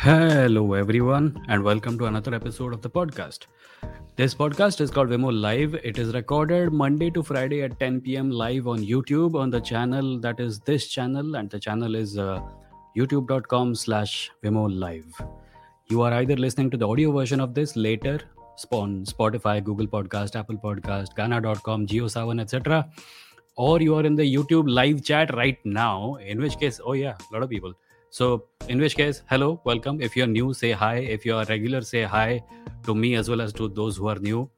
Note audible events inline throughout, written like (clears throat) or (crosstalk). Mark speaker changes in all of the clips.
Speaker 1: Hello, everyone, and welcome to another episode of the podcast. This podcast is called Vimoh Live. It is recorded Monday to Friday at 10 p.m. live on YouTube on the channel that is this channel, and the channel is uh, youtube.com slash Vimoh Live. You are either listening to the audio version of this later on Spotify, Google Podcast, Apple Podcast, Gaana.com, JioSaavn, etc. Or you are in the YouTube live chat right now, in which case, oh yeah, a lot of people so, in which case, hello, welcome. If you're new, say hi. If you're a regular, say hi to me as well as to those who are new.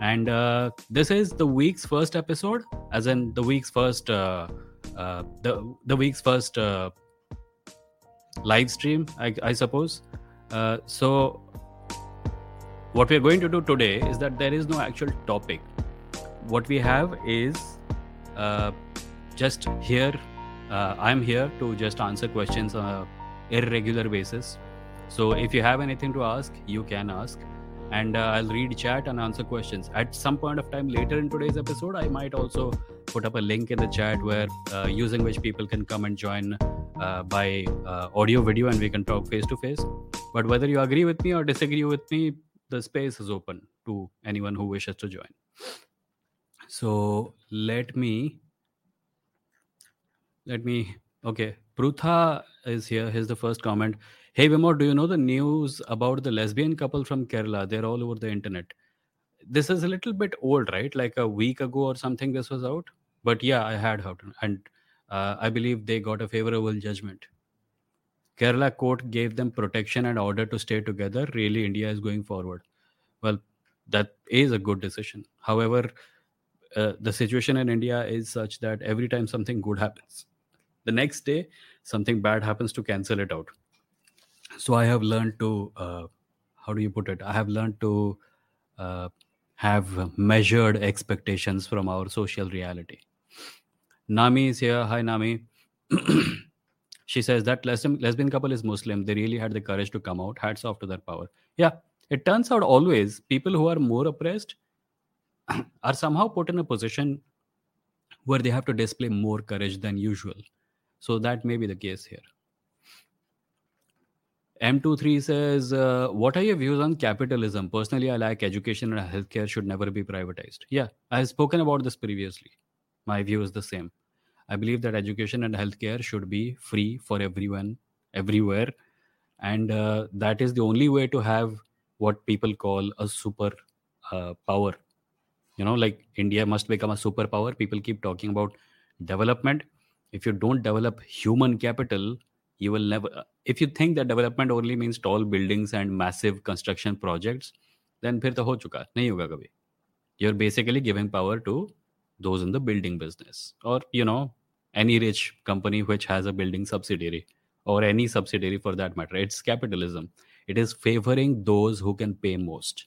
Speaker 1: And uh, this is the week's first episode, as in the week's first, uh, uh, the the week's first uh, live stream, I, I suppose. Uh, so, what we're going to do today is that there is no actual topic. What we have is uh, just here uh, i'm here to just answer questions on a irregular basis. So if you have anything to ask you can ask. And uh, i'll read chat and answer questions. At some point of time later in today's episode i might also put up a link in the chat where uh, using which people can come and join uh, by uh, audio video and we can talk face to face. But whether you agree with me or disagree with me the space is open to anyone who wishes to join. So let me let me. Okay, Prutha is here. Here's the first comment. Hey Vimoh, do you know the news about the lesbian couple from Kerala? They're all over the internet. This is a little bit old, right? Like a week ago or something. This was out. But yeah, I had heard, and uh, I believe they got a favorable judgment. Kerala court gave them protection and order to stay together. Really, India is going forward. Well, that is a good decision. However, uh, the situation in India is such that every time something good happens, the next day something bad happens to cancel it out. So i have learned to uh, how do you put it? I have learned to uh, have measured expectations from our social reality. Nami is here. Hi nami. (clears throat) She says that lesbian, lesbian couple is muslim. They really had the courage to come out. Hats off to their power. Yeah it turns out always people who are more oppressed (clears throat) are somehow put in a position where they have to display more courage than usual so that may be the case here. M23 says, uh, What are your views on capitalism? Personally, I like education and healthcare should never be privatized. Yeah, I have spoken about this previously. My view is the same. I believe that education and healthcare should be free for everyone, everywhere. And uh, that is the only way to have what people call a super uh, power. You know, like India must become a superpower. People keep talking about development if you don't develop human capital you will never if you think that development only means tall buildings and massive construction projects then फिर तो हो चुका नहीं होगा कभी you're basically giving power to those in the building business or you know any rich company which has a building subsidiary or any subsidiary for that matter it's capitalism it is favoring those who can pay most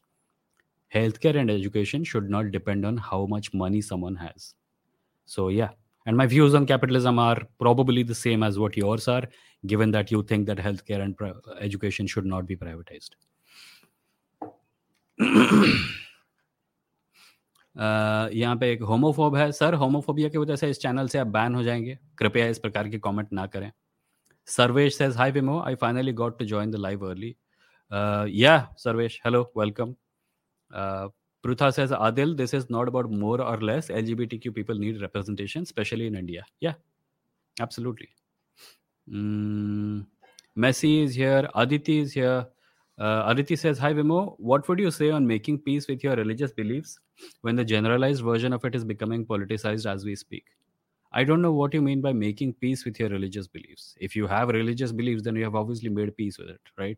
Speaker 1: healthcare and education should not depend on how much money someone has so yeah and my views on capitalism are probably the same as what yours are, given that you think that healthcare and education should not be privatized. (clears throat) Uh, यहाँ पे एक homophobe है. Sir homophobia की वजह से इस channel से आप बैन हो जाएंगे. कृपया इस प्रकार के कमेंट ना करें. Sarvesh says hi Vimoh I finally got to join the live early. Uh, yeah Sarvesh hello welcome. Uh, Prutha says, Adil, this is not about more or less. LGBTQ people need representation, especially in India. Yeah, absolutely. Mm, Messi is here. Aditi is here. Uh, Aditi says, Hi Vimoh, what would you say on making peace with your religious beliefs when the generalized version of it is becoming politicized as we speak? I don't know what you mean by making peace with your religious beliefs. If you have religious beliefs, then you have obviously made peace with it, right?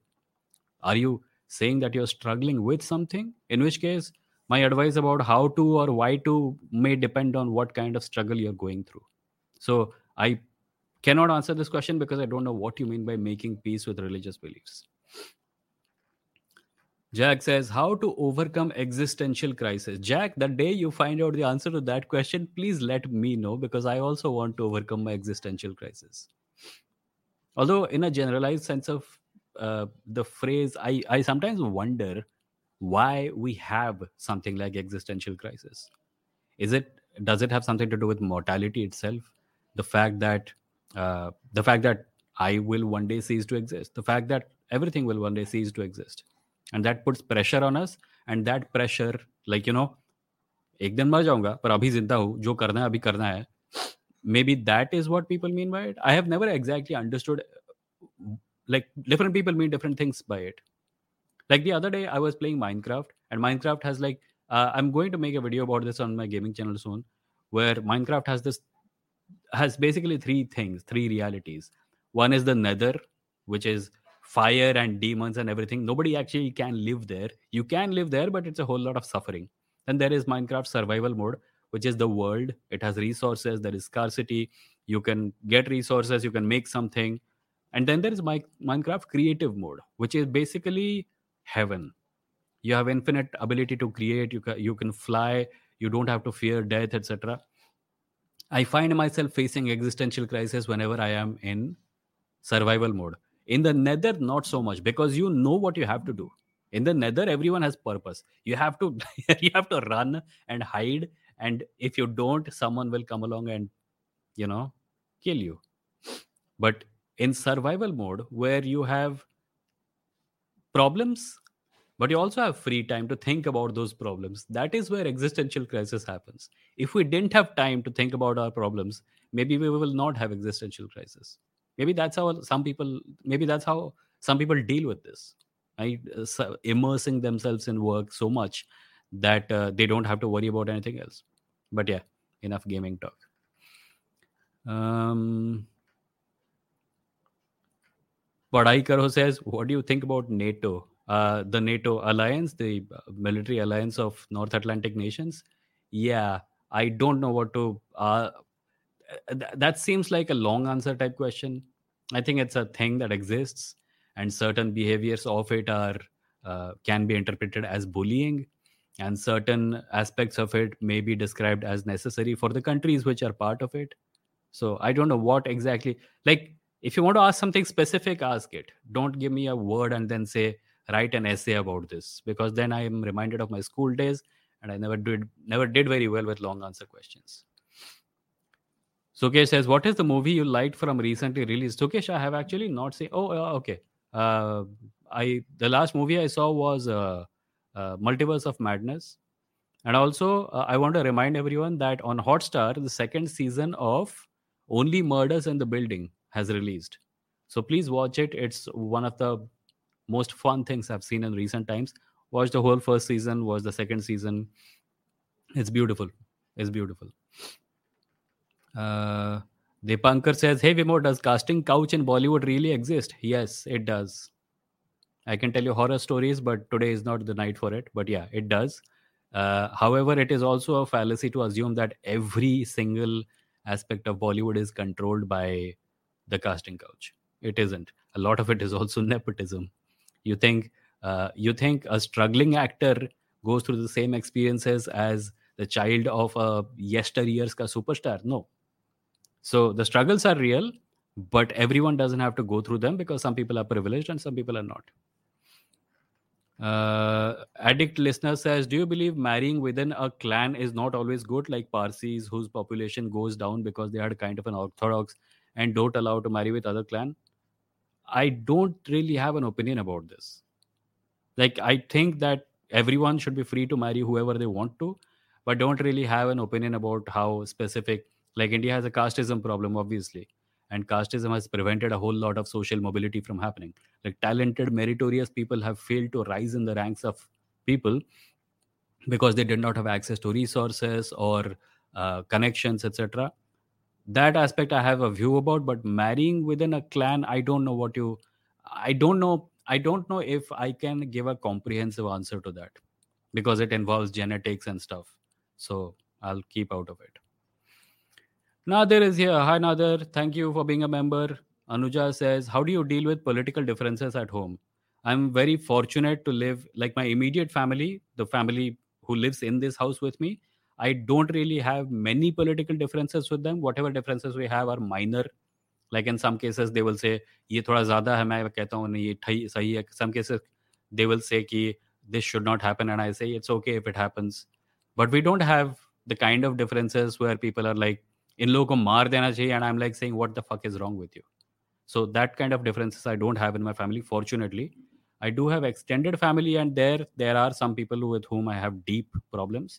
Speaker 1: Are you saying that you're struggling with something? In which case, my advice about how to or why to may depend on what kind of struggle you're going through. So i cannot answer this question because i don't know what you mean by making peace with religious beliefs. Jack says how to overcome existential crisis? Jack the day you find out the answer to that question please let me know because i also want to overcome my existential crisis. Although in a generalized sense of uh, the phrase i i sometimes wonder why we have something like existential crisis is it does it have something to do with mortality itself the fact that uh, the fact that I will one day cease to exist. The fact that everything will one day cease to exist. And that puts pressure on us. And that pressure, like, you know, एक दिन मर जाऊंगा पर अभी जिंदा हूँ जो करना है अभी करना है maybe that is what people mean by it i have never exactly understood like different people mean different things by it like the other day i was playing minecraft and minecraft has like uh, i'm going to make a video about this on my gaming channel soon where minecraft has this has basically three things three realities. One is the nether which is fire and demons and everything. Nobody actually can live there. You can live there but it's a whole lot of suffering. Then there is minecraft survival mode which is the world. It has resources there is scarcity. You can get resources you can make something. And then there is my minecraft creative mode which is basically heaven. You have infinite ability to create. You can, you can fly. You don't have to fear death etc i find myself facing existential crisis whenever i am in survival mode. In the nether not so much because you know what you have to do. In the nether everyone has purpose. You have to (laughs) you have to run and hide and if you don't someone will come along and you know kill you. But in survival mode where you have problems but you also have free time to think about those problems. That is where existential crisis happens. If we didn't have time to think about our problems maybe we will not have existential crisis. Maybe that's how some people maybe that's how some people deal with this right? Uh, immersing themselves in work so much that uh, they don't have to worry about anything else. But yeah enough gaming talk. Um Padhai Karo says, What do you think about NATO? Uh, the NATO alliance, the uh, military alliance of North Atlantic nations? Yeah, I don't know what to. Uh, th- that seems like a long answer type question. I think it's a thing that exists, and certain behaviors of it are can be interpreted as bullying and certain aspects of it may be described as necessary for the countries which are part of it so i don't know what exactly like if you want to ask something specific ask it don't give me a word and then say write an essay about this because then i am reminded of my school days and i never did never did very well with long answer questions Sukesh says, "What is the movie you liked from recently released?" Sukesh, I have actually not seen. Oh, uh, okay. Uh, I the last movie I saw was uh, uh, Multiverse of Madness. And also, uh, I want to remind everyone that on Hotstar, the second season of Only Murders in the Building has released. So please watch it. It's one of the most fun things I've seen in recent times. Watch the whole first season, watch the second season. It's beautiful. It's beautiful. Uh, Deepankar says, Hey Vimoh, does casting couch in Bollywood really exist? Yes, it does. I can tell you horror stories, but today is not the night for it. But yeah, it does. Uh, however, it is also a fallacy to assume that every single aspect of Bollywood is controlled by the casting couch. It isn't. A lot of it is also (laughs) nepotism. You think uh, you think a struggling actor goes through the same experiences as the child of a yesteryear's ka superstar? No. So the struggles are real, but everyone doesn't have to go through them because some people are privileged and some people are not. Uh, addict listener says, Do you believe marrying within a clan is not always good, like Parsis, whose population goes down because they had kind of an orthodox and don't allow to marry with other clan? I don't really have an opinion about this. Like, I think that everyone should be free to marry whoever they want to, but don't really have an opinion about how specific. Like, India has a casteism problem, obviously and casteism has prevented a whole lot of social mobility from happening like talented meritorious people have failed to rise in the ranks of people because they did not have access to resources or uh, connections etc that aspect i have a view about but marrying within a clan i don't know what you i don't know i don't know if i can give a comprehensive answer to that because it involves genetics and stuff so i'll keep out of it Nadir is here. Hi, Nadir. Thank you for being a member. Anuja says, How do you deal with political differences at home? I'm very fortunate to live like my immediate family, the family who lives in this house with me. I don't really have many political differences with them. Whatever differences we have are minor. Like in some cases, they will say, ये थोड़ा ज़्यादा है मैं कहता हूँ ये सही है. Some cases, they will say कि this should not happen, and I say it's okay if it happens. But we don't have the kind of differences where people are like, इन लोगों को मार देना चाहिए and I am like saying what the fuck is wrong with you so that kind of differences i don't have in my family fortunately i do have extended family and there there are some people with whom i have deep problems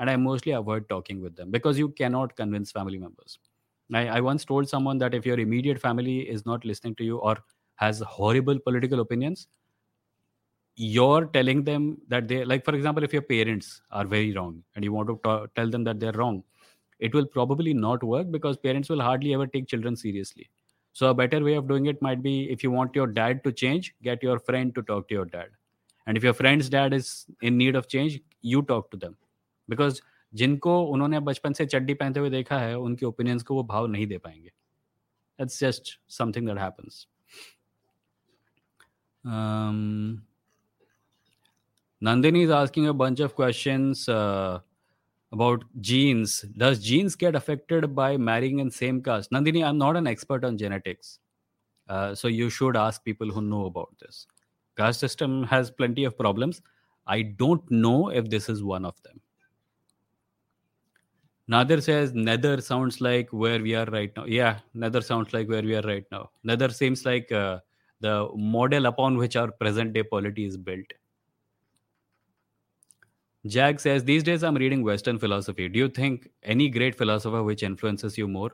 Speaker 1: and i mostly avoid talking with them because you cannot convince family members. I, I once told someone that if your immediate family is not listening to you or has horrible political opinions you're telling them that they like for example if your parents are very wrong and you want to ta- tell them that they're wrong it will probably not work because parents will hardly ever take children seriously. So a better way of doing it might be if you want your dad to change get your friend to talk to your dad. And if your friend's dad is in need of change you talk to them because जिनको उन्होंने बचपन से चड्डी पहनते हुए देखा है, उनके ओपिनियंस को वो भाव नहीं दे पाएँगे। It's just something that happens Nandini is asking a bunch of question about genes does genes get affected by marrying in same caste Nandini I am not an expert on genetics so you should ask people who know about this caste system has plenty of problems I don't know if this is one of them Nadir says Nether sounds like where we are right now. Yeah, Nether sounds like where we are right now. Nether seems like uh, the model upon which our present day polity is built. Jag says, These days I'm reading Western philosophy. Do you think any great philosopher which influences you more?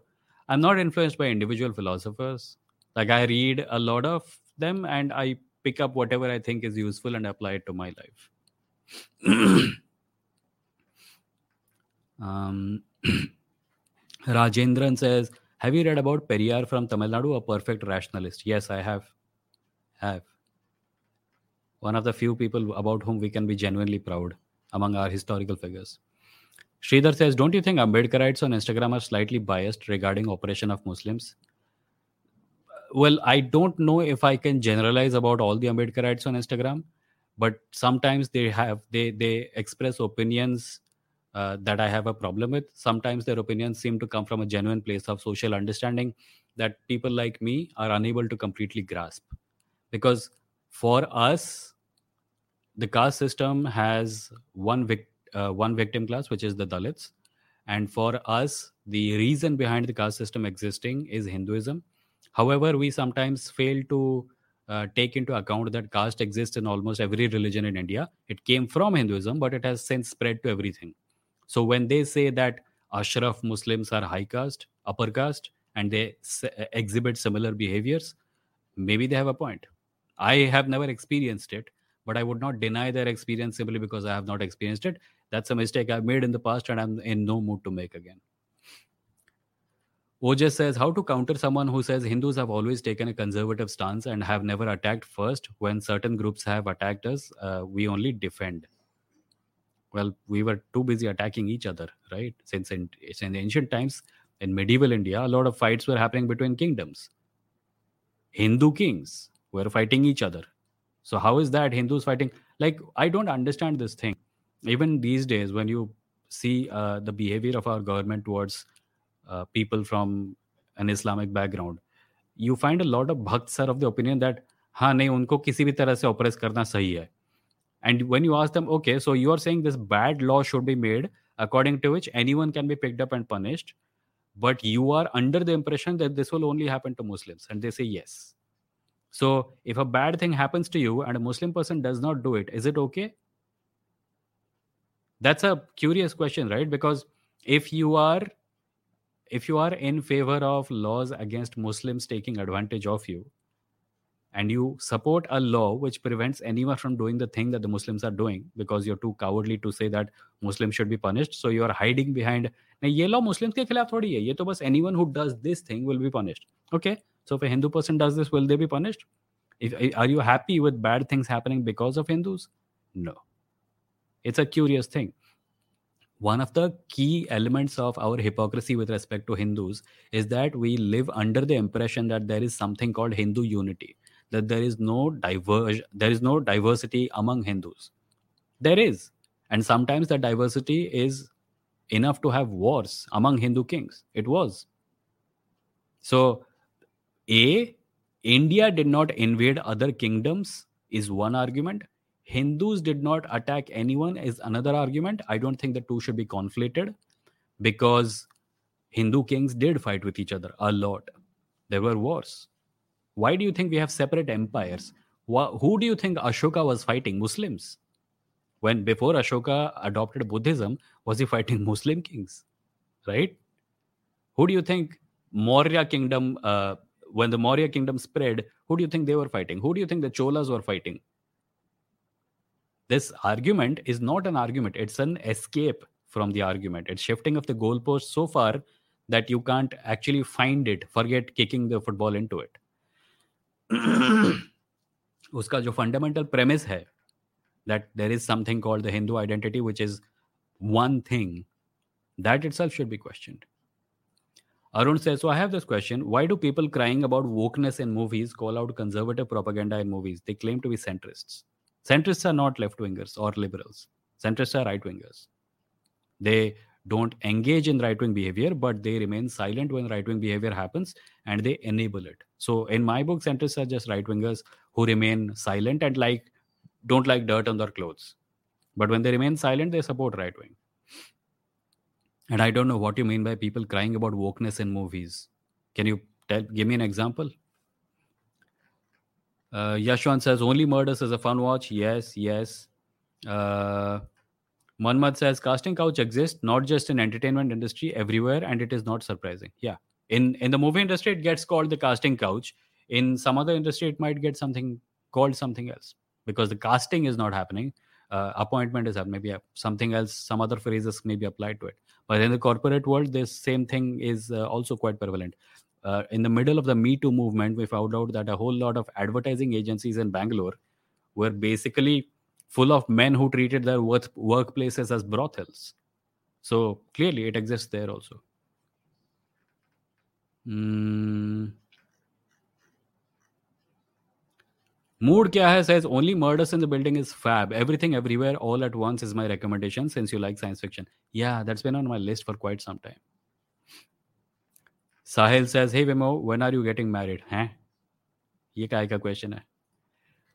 Speaker 1: I'm not influenced by individual philosophers. Like I read a lot of them and I pick up whatever I think is useful and apply it to my life. (clears throat) um, (clears throat) Rajendran says, Have you read about Periyar from Tamil Nadu, a perfect rationalist? Yes, I have. Have. One of the few people about whom we can be genuinely proud among our historical figures. Sridhar says, Don't you think Ambedkarites on Instagram are slightly biased regarding oppression of Muslims? Well, I don't know if I can generalize about all the Ambedkarites on Instagram, but sometimes they have they they express opinions uh, that I have a problem with. Sometimes their opinions seem to come from a genuine place of social understanding that people like me are unable to completely grasp. Because for us, the caste system has one vic- uh, one victim class, which is the Dalits, and for us, the reason behind the caste system existing is Hinduism. However, we sometimes fail to uh, take into account that caste exists in almost every religion in India. It came from Hinduism, but it has since spread to everything. So when they say that Ashraf Muslims are high caste, upper caste, and they s- exhibit similar behaviors, maybe they have a point. I have never experienced it, but I would not deny their experience simply because I have not experienced it. That's a mistake I've made in the past and I'm in no mood to make again. Ojas says, How to counter someone who says Hindus have always taken a conservative stance and have never attacked first when certain groups have attacked us? Uh, we only defend Well, we were too busy attacking each other, right? Since in, in ancient times, in medieval India, a lot of fights were happening between kingdoms. Hindu kings were fighting each other. So how is that Hindus fighting? Like I don't understand this thing. Even these days, when you see uh, the behavior of our government towards uh, people from an Islamic background, you find a lot of bhakts are of the opinion that हाँ नहीं उनको किसी भी तरह से oppress करना सही है. and when you ask them, okay, so you are saying this bad law should be made according to which anyone can be picked up and punished, but you are under the impression that this will only happen to Muslims, and they say yes. So if a bad thing happens to you and a Muslim person does not do it, is it okay? That's a curious question, right? Because if you are if you are in favor of laws against Muslims taking advantage of you, and you support a law which prevents anyone from doing the thing that the Muslims are doing because you're too cowardly to say that Muslims should be punished. So you are hiding behind नहीं ये law Muslims के खिलाफ थोड़ी है ये तो बस anyone who does this thing will be punished. Okay, so if a Hindu person does this, will they be punished? If are you happy with bad things happening because of Hindus? No. It's a curious thing. One of the key elements of our hypocrisy with respect to Hindus is that we live under the impression that there is something called Hindu unity that there is no diverge there is no diversity among hindus. There is. And sometimes the diversity is enough to have wars among hindu kings. It was. So a india did not invade other kingdoms is one argument. Hindus did not attack anyone is another argument. I don't think the two should be conflated because hindu kings did fight with each other a lot. There were wars why do you think we have separate empires? who do you think Ashoka was fighting? Muslims. When before Ashoka adopted Buddhism, was he fighting (laughs) Muslim kings? Right? Who do you think Maurya kingdom, uh, when the Maurya kingdom spread, who do you think they were fighting? Who do you think the Cholas were fighting? This argument is not an argument, it's an escape from the argument. It's shifting of the goalpost so far that you can't actually find it. Forget kicking the football into it. (clears throat) उसका जो fundamental premise है that there is something called the Hindu identity, which is one thing, that itself should be questioned. Arun says, So I have this question. Why do people crying about wokeness in movies call out conservative propaganda in movies? They claim to be centrists. Centrists are not left wingers or liberals, centrists are right wingers. They don't engage in right wing behavior, but they remain silent when right wing behavior happens and they enable it. So in my book, centrists are just right wingers who remain silent and like don't like dirt on their clothes. But when they remain silent, they support right wing. And I don't know what you mean by people crying about wokeness in movies. Can you tell give me an example? Uh, Yashwan says only murders is a fun watch. Yes, yes. Uh, Manmad says casting couch exists not just in entertainment industry everywhere, and it is not surprising. Yeah, in in the movie industry, it gets called the casting couch. In some other industry, it might get something called something else because the casting is not happening. Uh, appointment is maybe something else. Some other phrases may be applied to it. But in the corporate world, this same thing is uh, also quite prevalent. Uh, in the middle of the Me Too movement, we found out that a whole lot of advertising agencies in Bangalore were basically full of men who treated their work- workplaces as brothels. So clearly, it exists there also. Mm. Mood kya hai says only murders in the building is fab. Everything everywhere all at once is my recommendation since you like science fiction. Yeah, that's been on my list for quite some time. Sahil says, Hey Vimoh, when are you getting married? Huh? ये काय का question है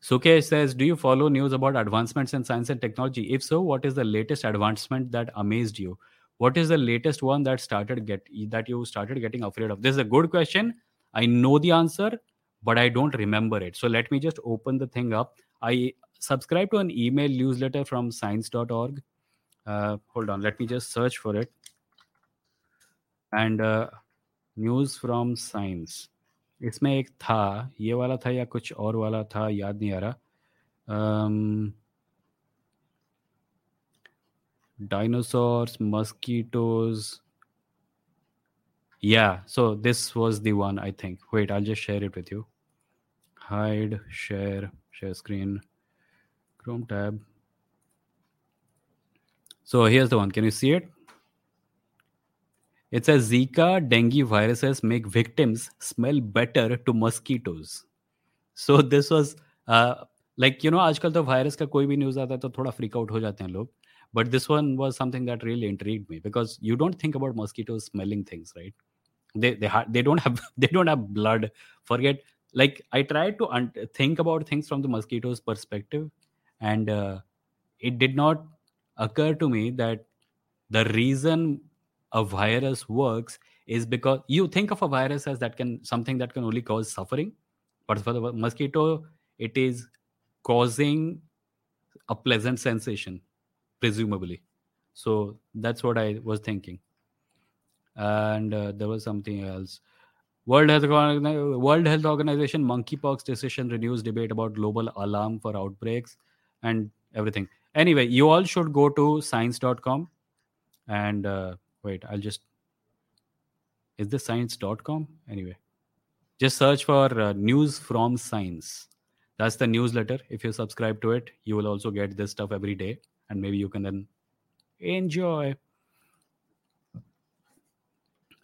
Speaker 1: Sukesh says, Do you follow news about advancements in science and technology? If so, what is the latest advancement that amazed you? What is the latest one that started get that you started getting afraid of? This is a good question. I know the answer, but I don't remember it. So let me just open the thing up. I subscribe to an email newsletter from science.org. Uh, hold on, let me just search for it. And uh, news from science. इसमें एक था ये वाला था या कुछ और वाला था याद नहीं आ रहा dinosaurs mosquitoes yeah so this was the one i think wait i'll just share it with you hide share share screen chrome tab so here's the one can you see it it says Zika dengue viruses make victims smell better to mosquitoes. So this was uh, like you know आजकल तो virus का कोई भी news आता है तो थोड़ा freak out हो जाते हैं लोग but this one was something that really intrigued me because you don't think about mosquitoes smelling things right they they ha- they don't have (laughs) they don't have blood forget like i tried to un- think about things from the mosquitoes perspective and uh, it did not occur to me that the reason a virus works is because you think of a virus as that can something that can only cause suffering but for the mosquito it is causing a pleasant sensation presumably. So that's what i was thinking. And uh, there was something else. World health, world health organization monkeypox decision renews debate about global alarm for outbreaks and everything. Anyway you all should go to science.com and uh, wait i'll just is this science.com anyway just search for uh, news from science that's the newsletter if you subscribe to it you will also get this stuff every day and maybe you can then enjoy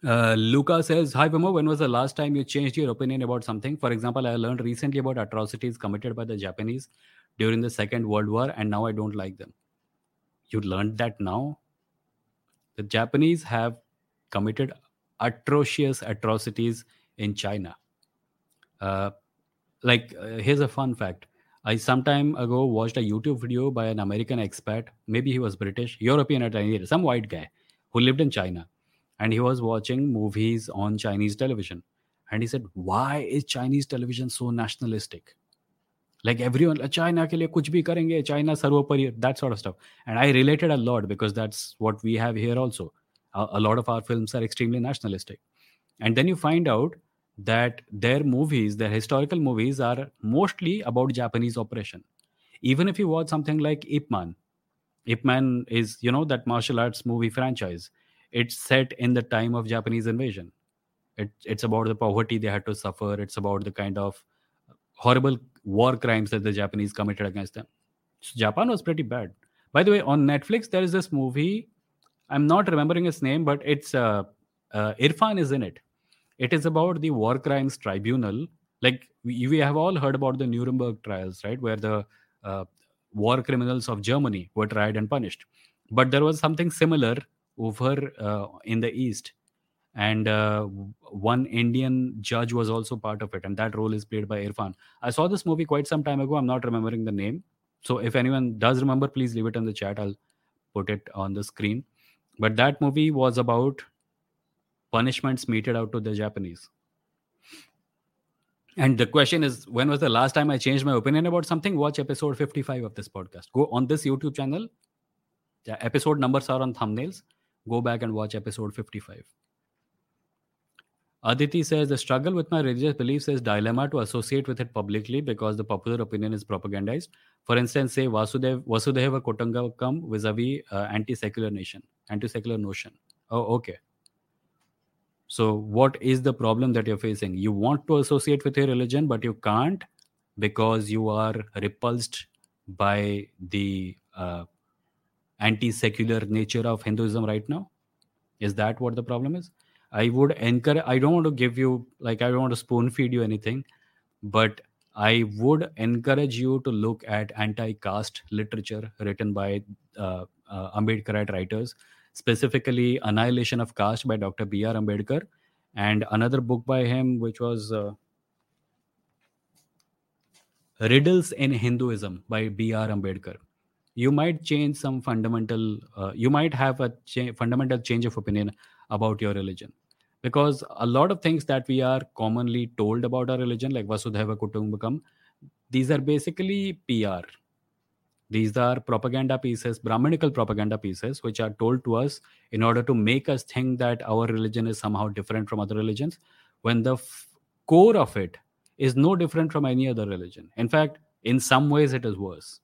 Speaker 1: uh, Luca says, Hi Vimoh, when was the last time you changed your opinion about something? For example, I learned recently about atrocities committed by the Japanese during the Second World War, and now I don't like them. You learned that now? The Japanese have committed atrocious atrocities in China. Uh, like, uh, here's a fun fact. I some time ago watched a YouTube video by an American expat. Maybe he was British, European at any rate, some white guy who lived in China. And he was watching movies on Chinese television. and he said, "Why is Chinese television so nationalistic?" Like everyone, China ke liye kuch bhi karenge, China sarvopari, that sort of stuff. And I related a lot because that's what we have here also. A, a lot of our films are extremely nationalistic. And then you find out that their movies, their historical movies, are mostly about Japanese oppression. Even if you watch something like Ip Man, Ip Man is, you know, that martial arts movie franchise. It's set in the time of Japanese invasion. It, it's about the poverty they had to suffer. It's about the kind of horrible war crimes that the Japanese committed against them. So Japan was pretty bad. By the way, on Netflix, there is this movie. I'm not remembering its name, but it's uh, uh, Irfan is in it it is about the war crimes tribunal like we, we have all heard about the nuremberg trials right where the uh, war criminals of germany were tried and punished but there was something similar over uh, in the east and uh, one indian judge was also part of it and that role is played by irfan i saw this movie quite some time ago i'm not remembering the name so if anyone does remember please leave it in the chat i'll put it on the screen but that movie was about punishments meted out to the Japanese. And the question is, when was the last time I changed my opinion about something? Watch episode 55 of this podcast. Go on this YouTube channel. The episode numbers are on thumbnails. Go back and watch episode 55. Aditi says the struggle with my religious beliefs is dilemma to associate with it publicly because the popular opinion is propagandized. For instance, say Vasudev Vasudhaiva Kutumbakam vis-a-vis uh, anti-secular nation, anti-secular notion. Oh, okay. So, what is the problem that you're facing? You want to associate with your religion, but you can't because you are repulsed by the uh, anti secular nature of Hinduism right now? Is that what the problem is? I would encourage, I don't want to give you, like, I don't want to spoon feed you anything, but I would encourage you to look at anti caste literature written by uh, uh, Ambedkarite writers specifically Annihilation of Caste by Dr. B.R. Ambedkar, and another book by him, which was uh, Riddles in Hinduism by B.R. Ambedkar. You might change some fundamental, uh, you might have a cha- fundamental change of opinion about your religion. Because a lot of things that we are commonly told about our religion, like Vasudhaiva Kutumbakam, these are basically PR these are propaganda pieces, Brahminical propaganda pieces, which are told to us in order to make us think that our religion is somehow different from other religions, when the f- core of it is no different from any other religion. In fact, in some ways, it is worse.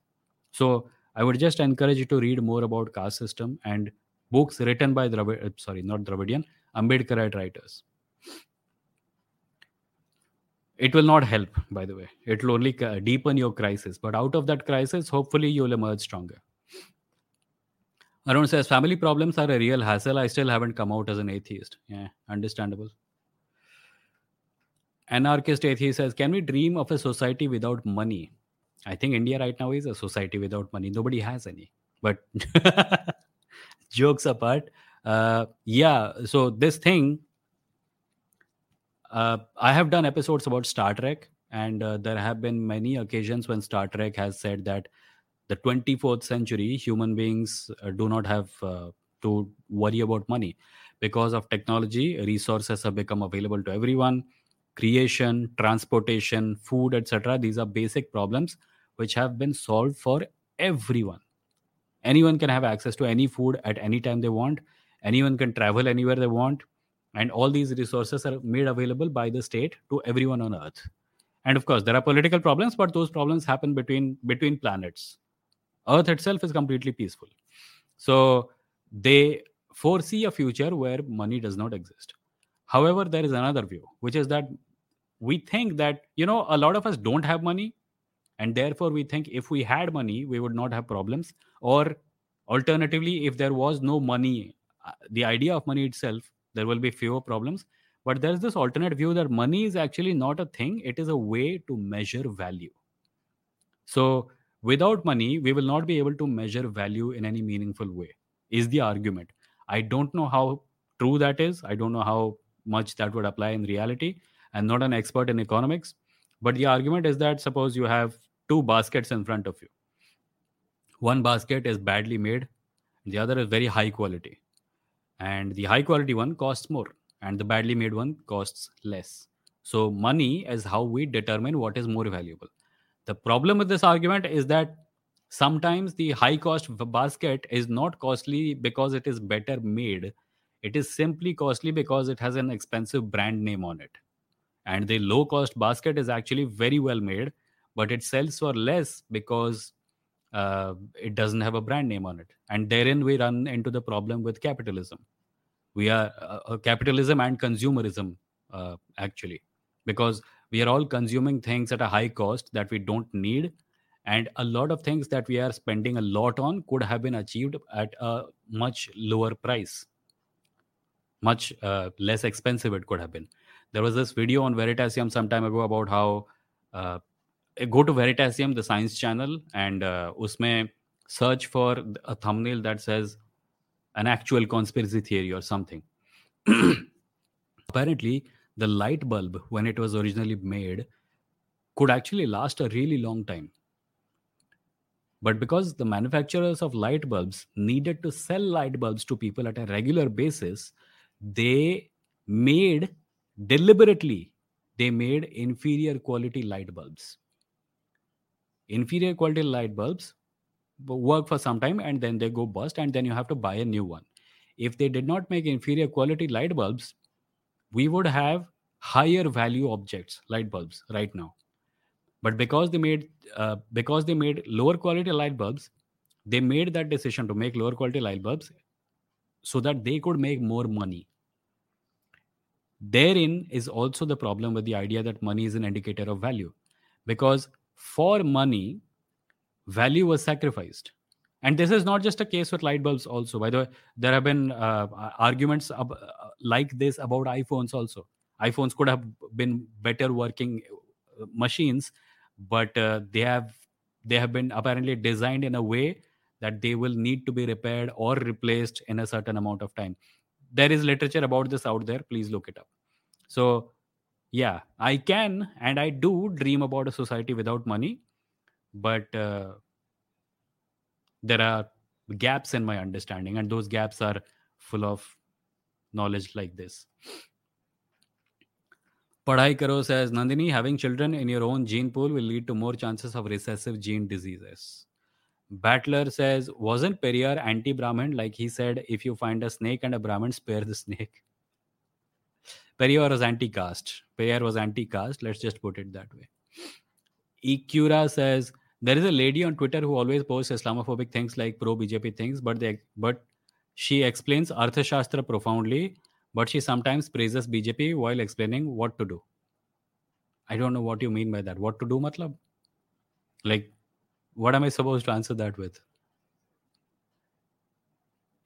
Speaker 1: So I would just encourage you to read more about caste system and books written by Dravid, uh, sorry, not Dravidian, Ambedkarite writers it will not help by the way it will only deepen your crisis but out of that crisis hopefully you'll emerge stronger Arun says family problems are a real hassle. I still haven't come out as an atheist. Yeah, understandable. Anarchist atheist says, Can we dream of a society without money? I think India right now is a society without money. Nobody has any. But (laughs) jokes apart, uh, yeah, so this thing uh, I have done episodes about Star Trek, and uh, there have been many occasions when Star Trek has said that the 24th century human beings uh, do not have uh, to worry about money because of technology. Resources have become available to everyone. Creation, transportation, food, etc. These are basic problems which have been solved for everyone. Anyone can have access to any food at any time they want. Anyone can travel anywhere they want and all these resources are made available by the state to everyone on earth. And of course there are political problems but those problems happen between between planets. Earth itself is completely peaceful. So they foresee a future where money does not exist. However there is another view which is that we think that you know a lot of us don't have money and therefore we think if we had money we would not have problems. Or alternatively if there was no money Uh, the idea of money itself there will be fewer problems. But there's this alternate view that money is actually not a thing it is a way to measure value. So without money we will not be able to measure value in any meaningful way is the argument. I don't know how true that is i don't know how much that would apply in reality. I'm not an expert in economics but the argument is that suppose you have two baskets in front of you. One basket is badly made the other is very high quality and the high quality one costs more and the badly made one costs less So money is how we determine what is more valuable. The problem with this argument is that sometimes the high cost basket is not costly because it is better made. It is simply costly because it has an expensive brand name on it. And the low cost basket is actually very well made, but it sells for less because uh, it doesn't have a brand name on it. And therein we run into the problem with capitalism. We are uh, uh capitalism and consumerism, uh, actually, because we are all consuming things at a high cost that we don't need and a lot of things that we are spending a lot on could have been achieved at a much lower price much uh, less expensive it could have been there was this video on veritasium some time ago about how uh, go to veritasium the science channel and uh, usme search for a thumbnail that says an actual conspiracy theory or something (clears throat) apparently the light bulb when it was originally made could actually last a really long time but because the manufacturers of light bulbs needed to sell light bulbs to people at a regular basis, they made deliberately they made inferior quality light bulbs. Inferior quality light bulbs work for some time and then they go bust and then you have to buy a new one. If they did not make inferior quality light bulbs, we would have higher value objects, light bulbs, right now. But because they made uh, because they made lower quality light bulbs they made that decision to make lower quality light bulbs so that they could make more money. Therein is also the problem with the idea that money is an indicator of value. Because for money value was sacrificed. And this is not just a case with light bulbs also. By the way there have been uh, arguments ab- uh, like this about iphones also. iphones could have been better working uh, machines but uh, they have they have been apparently designed in a way that they will need to be repaired or replaced in a certain amount of time. There is literature about this out there. Please look it up. So yeah i can and i do dream about a society without money but uh, there are gaps in my understanding and those gaps are full of knowledge like this Padhai Karo says, Nandini, having children in your own gene pool will lead to more chances of recessive gene diseases. Battler says, wasn't Periyar anti-Brahmin? Like he said, if you find a snake and a Brahmin, spare the snake. Periyar was anti-caste. Periyar was anti-caste. Let's just put it that way. Ikura says, there is a lady on Twitter who always posts Islamophobic things like pro-BJP things, but they but she explains Arthashastra profoundly but she sometimes praises BJP while explaining what to do. I don't know what you mean by that. What to do, matlab? Like, what am I supposed to answer that with?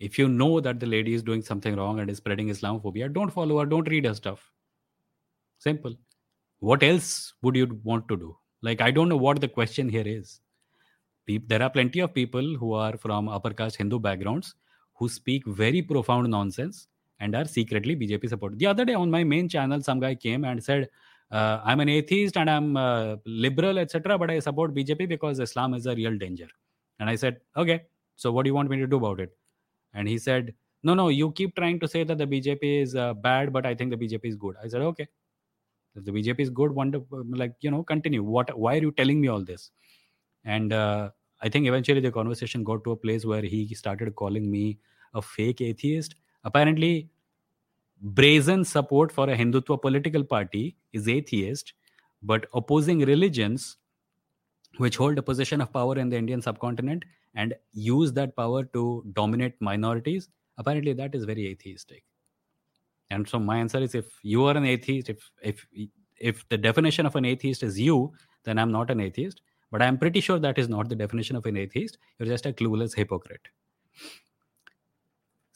Speaker 1: If you know that the lady is doing something wrong and is spreading Islamophobia, don't follow her, don't read her stuff. Simple. What else would you want to do? Like, I don't know what the question here is. There are plenty of people who are from upper caste Hindu backgrounds who speak very profound nonsense and are secretly BJP supporters. The other day on my main channel, some guy came and said, uh, I'm an atheist and I'm uh, liberal, etc., but I support BJP because Islam is a real danger. And I said, okay, so what do you want me to do about it? And he said, no, no, you keep trying to say that the BJP is uh, bad, but I think the BJP is good. I said, okay, if the BJP is good, wonderful, like, you know, continue. What, why are you telling me all this? And uh, I think eventually the conversation got to a place where he started calling me a fake atheist Apparently, brazen support for a Hindutva political party is atheist, but opposing religions which hold a position of power in the Indian subcontinent and use that power to dominate minorities, apparently that is very atheistic. And so my answer is if you are an atheist, if if if the definition of an atheist is you, then I'm not an atheist. But I'm pretty sure that is not the definition of an atheist. You're just a clueless hypocrite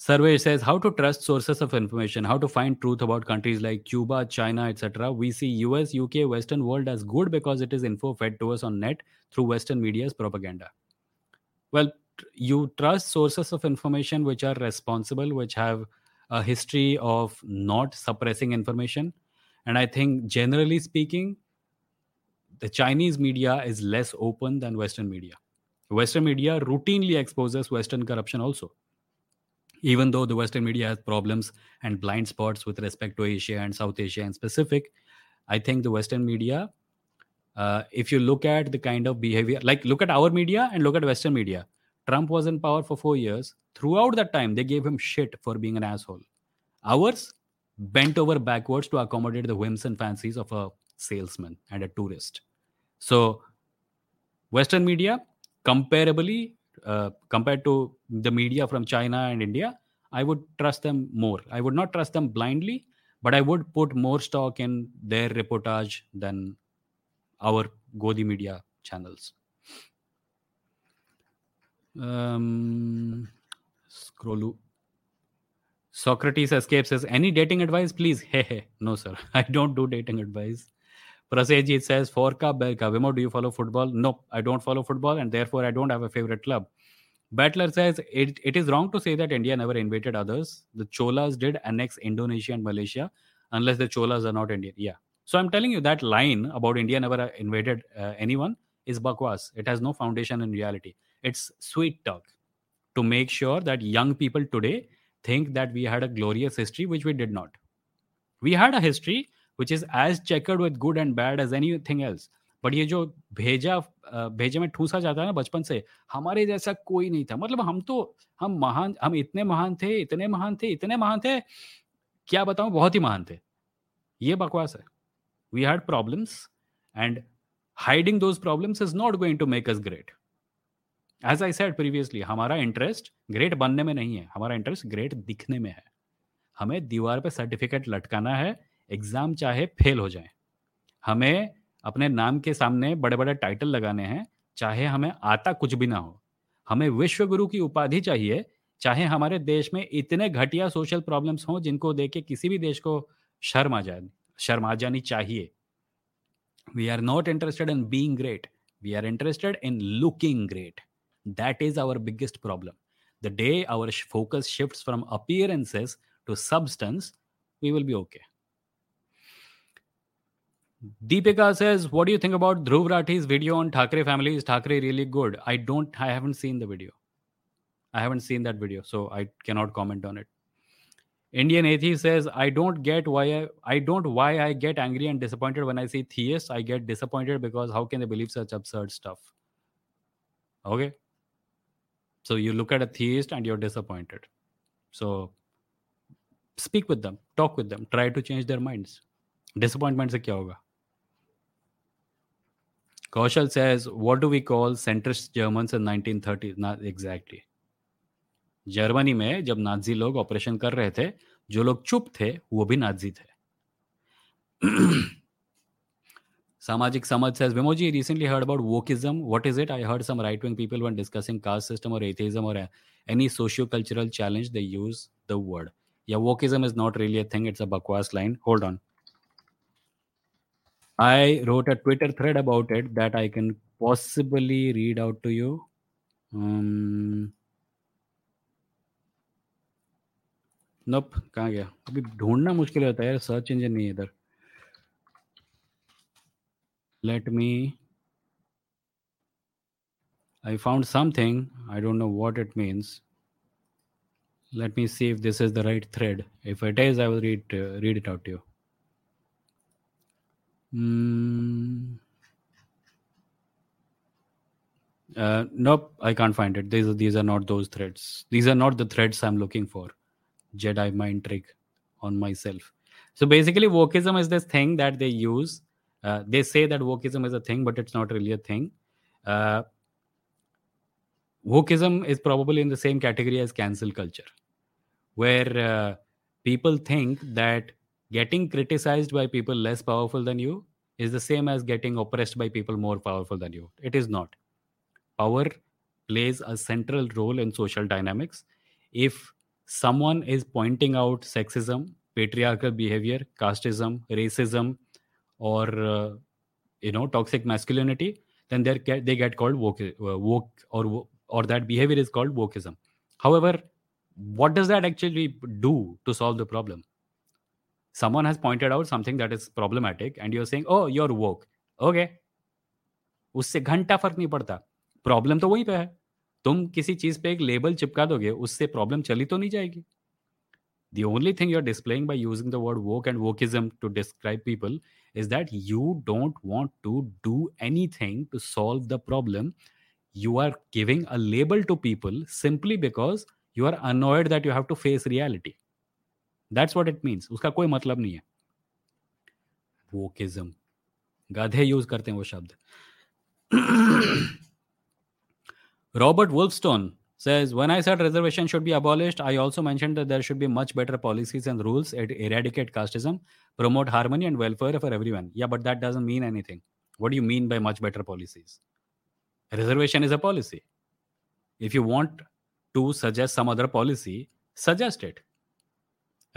Speaker 1: survey says how to trust sources of information? How to find truth about countries like cuba china etc we see us uk western world as good because it is info fed to us on net through western media's propaganda. Well you trust sources of information which are responsible which have a history of not suppressing information. And i think generally speaking the chinese media is less open than western media. Western media routinely exposes western corruption also even though the Western media has problems and blind spots with respect to Asia and South Asia and specific, I think the Western media, uh, if you look at the kind of behavior, like look at our media and look at Western media, Trump was in power for four years. Throughout that time, they gave him shit for being an asshole. Ours bent over backwards to accommodate the whims and fancies of a salesman and a tourist. So, Western media, comparably, uh, compared to the media from China and India, I would trust them more. I would not trust them blindly, but I would put more stock in their reportage than our Godi media channels. Um, scroll. Socrates escapes says, Any dating advice, please? (laughs) Hey, hey. No, sir. (laughs) I don't do dating advice. Prasenjit says, Forka Belka. Vimoh, do you follow football? No, I don't follow football, and therefore I don't have a favorite club. Battler says, it, it is wrong to say that India never invaded others. The Cholas did annex Indonesia and Malaysia, unless the Cholas are not Indian. Yeah. So I'm telling you that line about India never invaded uh, anyone is bakwas. It has no foundation in reality. It's sweet talk to make sure that young people today think that we had a glorious history, which we did not. We had a history which as as with good and bad as any anything else. But ये जो भेजा भेजे में ठूसा जाता है ना बचपन से, हमारे जैसा कोई नहीं था। मतलब हम तो हम महान, हम इतने महान थे, इतने महान थे, इतने महान थे, क्या बताऊँ, बहुत ही महान थे। ये बकवास है। We had problems and hiding those problems is not going to make us great as I said previously हमारा इंटरेस्ट ग्रेट बनने में नहीं है। हमारा इंटरेस्ट ग्रेट दिखने में है। हमें दीवार पे सर्टिफिकेट लटकाना है एग्ज़ाम चाहे फेल हो जाए। हमें अपने नाम के सामने बड़े बड़े टाइटल लगाने हैं, चाहे हमें आता कुछ भी ना हो। हमें विश्व गुरु की उपाधि चाहिए, चाहे हमारे देश में इतने घटिया सोशल प्रॉब्लम्स हों जिनको देख के किसी भी देश को शर्म आ जाए शर्म आ जानी चाहिए। We are not interested in being great we are interested in looking great that is our biggest problem the day our focus shift from appearances to substance we will okay Deepika says, "What do you think about Dhruv Rathee's video on Thackeray family? Is Thackeray really good? I don't. I haven't seen the video. I haven't seen that video, so I cannot comment on it." Indian atheist says, "I don't get why I, I don't why I get angry and disappointed when I see theists. I get disappointed because how can they believe such absurd stuff?" Okay. So you look at a theist and you're disappointed. So speak with them, talk with them, try to change their minds. Disappointment? से क्या होगा Kaushal says, what do we call centrist Germans in 1930s? Not exactly. Germany में जब Nazi लोग operation कर रहे थे जो लोग चुप थे वो भी नाजी थे। (clears throat) सामाजिक समझ से विमोजी recently heard about wokeism what is it I heard some right wing people one discussing caste system और एथिज्म और any socio cultural challenge they use the word या wokeism is not really a thing it's a बकवास line hold on I wrote a Twitter thread about it that I can possibly read out to you. Um, nope, कहाँ गया अभी ढूंढना मुश्किल होता है यार सर्च इंजन नहीं है इधर let me I found something I don't know what it means let me see if this is the right thread if it is I will read uh, read it out to you Mm. Uh, nope, I can't find it. These are, these are not those threads. These are not the threads I'm looking for. Jedi mind trick on myself. So basically, wokeism is this thing that they use. Uh, they say that wokeism is a thing, but it's not really a thing. Uh, wokeism is probably in the same category as cancel culture, where uh, people think that getting criticized by people less powerful than you is the same as getting oppressed by people more powerful than you. It is not. Power plays a central role in social dynamics. If someone is pointing out sexism, patriarchal behavior, casteism, racism, or uh, you know toxic masculinity, then they they get called woke, uh, woke or or that behavior is called wokeism. However, what does that actually do to solve the problem? Someone has pointed out something that is problematic and you're saying oh you're woke okay उससे घंटा फ़र्क नहीं पड़ता problem तो वहीं पे है तुम किसी चीज़ पे एक लेबल चिपका दोगे उससे प्रॉब्लम चली तो नहीं जाएगी The only thing you're displaying by using the word woke and wokeism to describe people is that you don't want to do anything to solve the problem. You are giving a label to people simply because you are annoyed that you have to face reality. That's what it means. उसका कोई मतलब नहीं है wokeism गाधे use करते हैं वो शब्द Robert Wolfstone says when i said reservation should be abolished i also mentioned that there should be much better policies and rules to eradicate casteism promote harmony and welfare for everyone yeah but that doesn't mean anything what do you mean by much better policies reservation is a policy if you want to suggest some other policy suggest it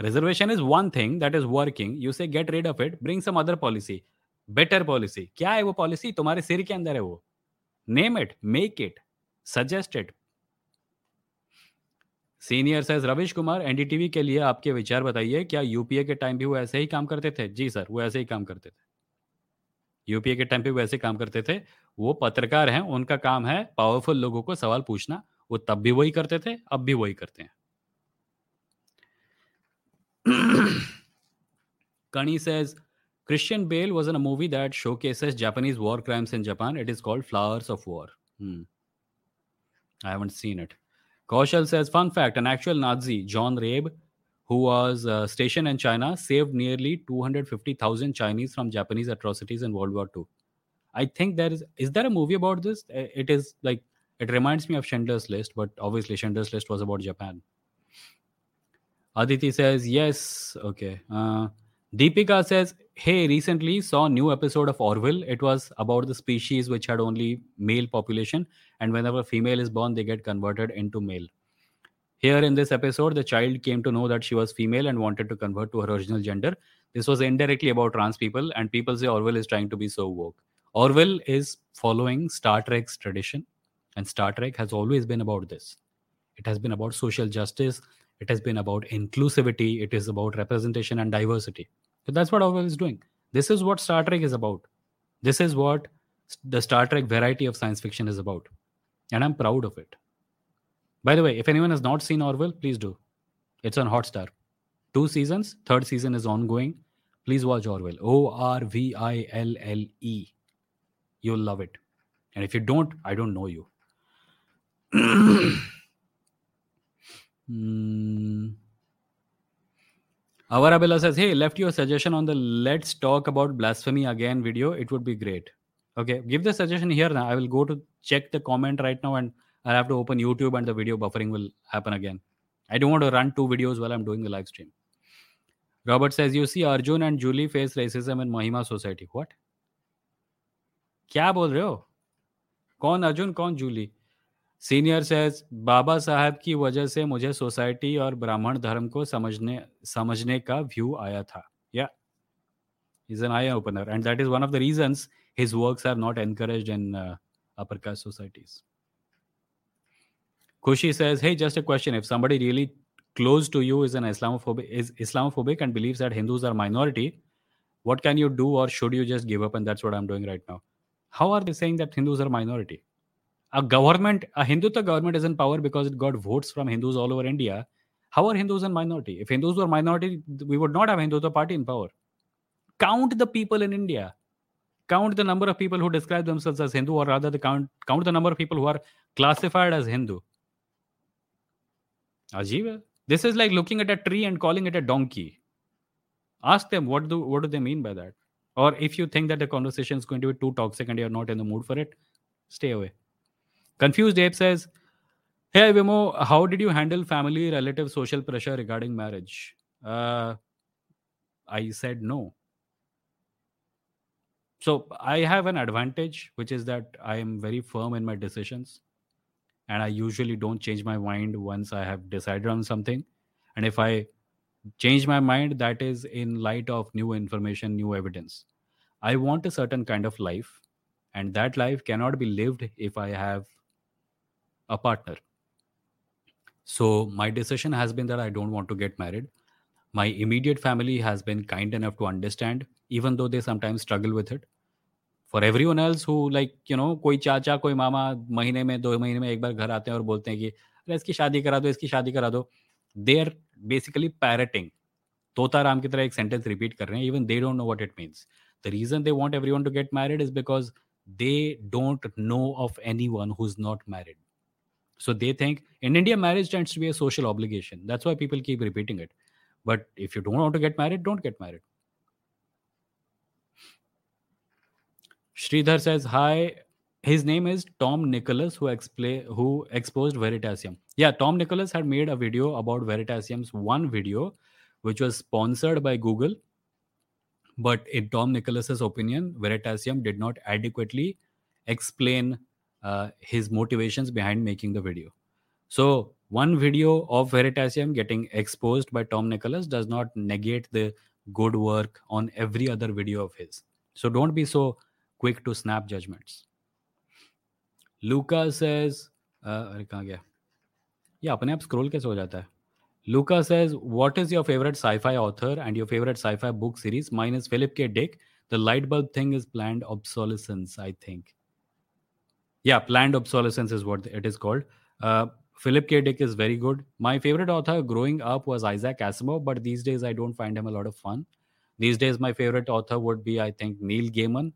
Speaker 1: reservation is one thing that is working you say get rid of it bring some other policy better policy क्या है वो policy तुम्हारे सिर के अंदर है वो। Name it make it suggest it senior says Ravish Kumar NDTV के लिए आपके विचार बताइए, क्या यूपीए के टाइम भी वो ऐसे ही काम करते थे? जी सर वो ऐसे ही काम करते थे। यूपीए के टाइम पे वो ऐसे काम करते थे। वो पत्रकार हैं, उनका काम है पावरफुल लोगों को सवाल पूछना। वो तब भी वही करते थे, अब भी वही करते हैं। (clears throat) Kani says Christian Bale was in a movie that showcases Japanese war crimes in Japan. It is called Flowers of War. Hmm. I haven't seen it. Kaushal says, fun fact, an actual Nazi, John Rabe, who was uh, stationed in China, saved nearly 250,000 Chinese from Japanese atrocities in World War II. I think there is, is there a movie about this? It is like, it reminds me of Schindler's List, but obviously Schindler's List was about Japan. Aditi says, yes. Okay. Uh, Deepika says, hey, recently saw new episode of Orville. It was about the species which had only male population. And whenever female is born, they get converted into male. Here in this episode, the child came to know that she was female and wanted to convert to her original gender. This was indirectly about trans people, and people say Orville is trying to be so woke. Orville is following Star Trek's tradition, and Star Trek has always been about this. It has been about social justice, it has been about inclusivity, it is about representation and diversity. So that's what Orville is doing. This is what Star Trek is about. This is what the Star Trek variety of science fiction is about. And I'm proud of it. By the way, if anyone has not seen Orville, please do. It's on Hotstar. Two seasons, third season is ongoing. Please watch Orville. O R V I L L E. You'll love it. And if you don't, I don't know you. (clears throat) Hmm. Avarabella says, Hey, left your suggestion on the Let's Talk About Blasphemy Again video. It would be great. Okay, give the suggestion here now. I will go to check the comment right now and I'll have to open YouTube and the video buffering will happen again. I don't want to run two videos while I'm doing the live stream. Robert says, You see Arjun and Julie face racism in Mahima society. What? क्या बोल रहे हो कौन अर्जुन कौन Jully senior says बाबा साहब की वजह से मुझे सोसाइटी और ब्राह्मण धर्म को समझने समझने का व्यू आया था. Yeah is an eye opener and that is one of the reason his work are not encourage in upper caste societies Khushi says hey just a question if someone really close to you is an Islamophobic and believe that Hindus are minority what can you do और should you just give up and that's what I am doing right now how are they that Hindus are minority a government, a Hindutva government is in power because it got votes from Hindus all over India. How are Hindus in minority? If Hindus were minority, we would not have Hindutva party in power. Count the people in India. Count the number of people who describe themselves as Hindu, or rather, the count count the number of people who are classified as Hindu. Ajiva. This is like looking at a tree and calling it a donkey. Ask them what do what do they mean by that? Or if you think that the conversation is going to be too toxic and you're not in the mood for it, stay away. Confused Ape says, Hey Vimoh, how did you handle family, relative, social pressure regarding marriage? Uh, I said no. So I have an advantage, which is that I am very firm in my decisions. And I usually don't change my mind once I have decided on something. And if I change my mind, that is in light of new information, new evidence. I want a certain kind of life, and that life cannot be lived if I have a partner. So my decision has been that I don't want to get married. My immediate family has been kind enough to understand, even though they sometimes struggle with it. For everyone else who like you know कोई चाचा कोई मामा महीने में दो महीने में एक बार घर आते हैं और बोलते हैं कि अरे इसकी शादी करा दो इसकी शादी करा दो they are basically parroting. तोता राम की तरह एक sentence repeat कर रहे हैं. Even they don't know what it means. The reason they want everyone to get married is because they don't know of anyone who's not married. So they think in India, marriage tends to be a social obligation. That's why people keep repeating it. But if you don't want to get married, don't get married. Sridhar says, Hi. His name is Tom Nicholas, who explain who exposed Veritasium. Yeah, Tom Nicholas had made a video about Veritasium's one video, which was sponsored by Google but in Tom Nicholas's opinion, Veritasium did not adequately explain uh, his motivations behind making the video. So one video of Veritasium getting exposed by Tom Nicholas does not negate the good work on every other video of his. So don't be so quick to snap judgments. Luca says, uh, अरे कहाँ गया ये अपने आप scroll कैसे हो जाता है Luca says, What is your favorite sci fi author and your favorite sci fi book series? Mine is Philip K. Dick. The light bulb thing is planned obsolescence, I think. yeah, planned obsolescence is what it is called. Uh, Philip K. Dick is very good. My favorite author growing up was Isaac Asimov, but these days I don't find him a lot of fun. These days, my favorite author would be, I think, Neil Gaiman.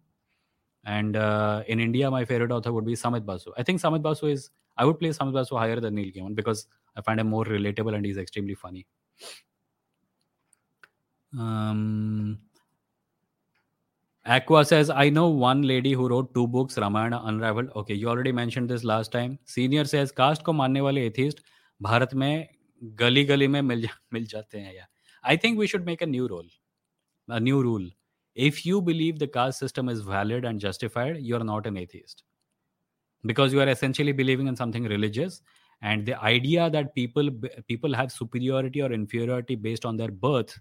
Speaker 1: And uh, in India, my favorite author would be Samit Basu. I think Samit Basu is, I would place Samit Basu higher than Neil Gaiman because I find him more relatable and he's extremely funny. Um, Aqua says, I know one lady who wrote two books, Ramayana Unraveled. Okay, you already mentioned this last time. Senior says, caste को मानने वाले atheist Bharat में गली गली में मिल मिल जाते हैं या I think we should make a new rule. A new rule. If you believe the caste system is valid and justified, you are not an atheist. Because you are essentially believing in something religious and the idea that people people have superiority or inferiority based on their birth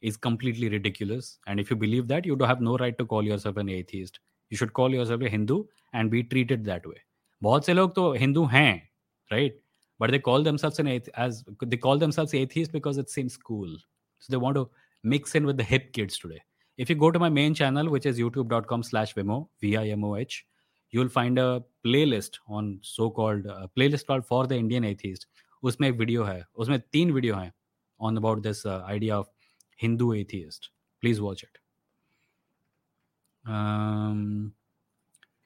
Speaker 1: is completely ridiculous. And if you believe that, you don't have no right to call yourself an atheist. You should call yourself a Hindu and be treated that way. बहुत से लोग तो right but they call themselves an atheist as they call themselves atheists because it seems cool so they want to mix in with the hip kids today if you go to my main channel which is youtube.com slash vimoh v-i-m-o-h you'll find a playlist on so-called uh, playlist called for the indian atheist उसमें एक video है उसमें तीन video हैं on about this idea of hindu atheist. Please watch it. Um,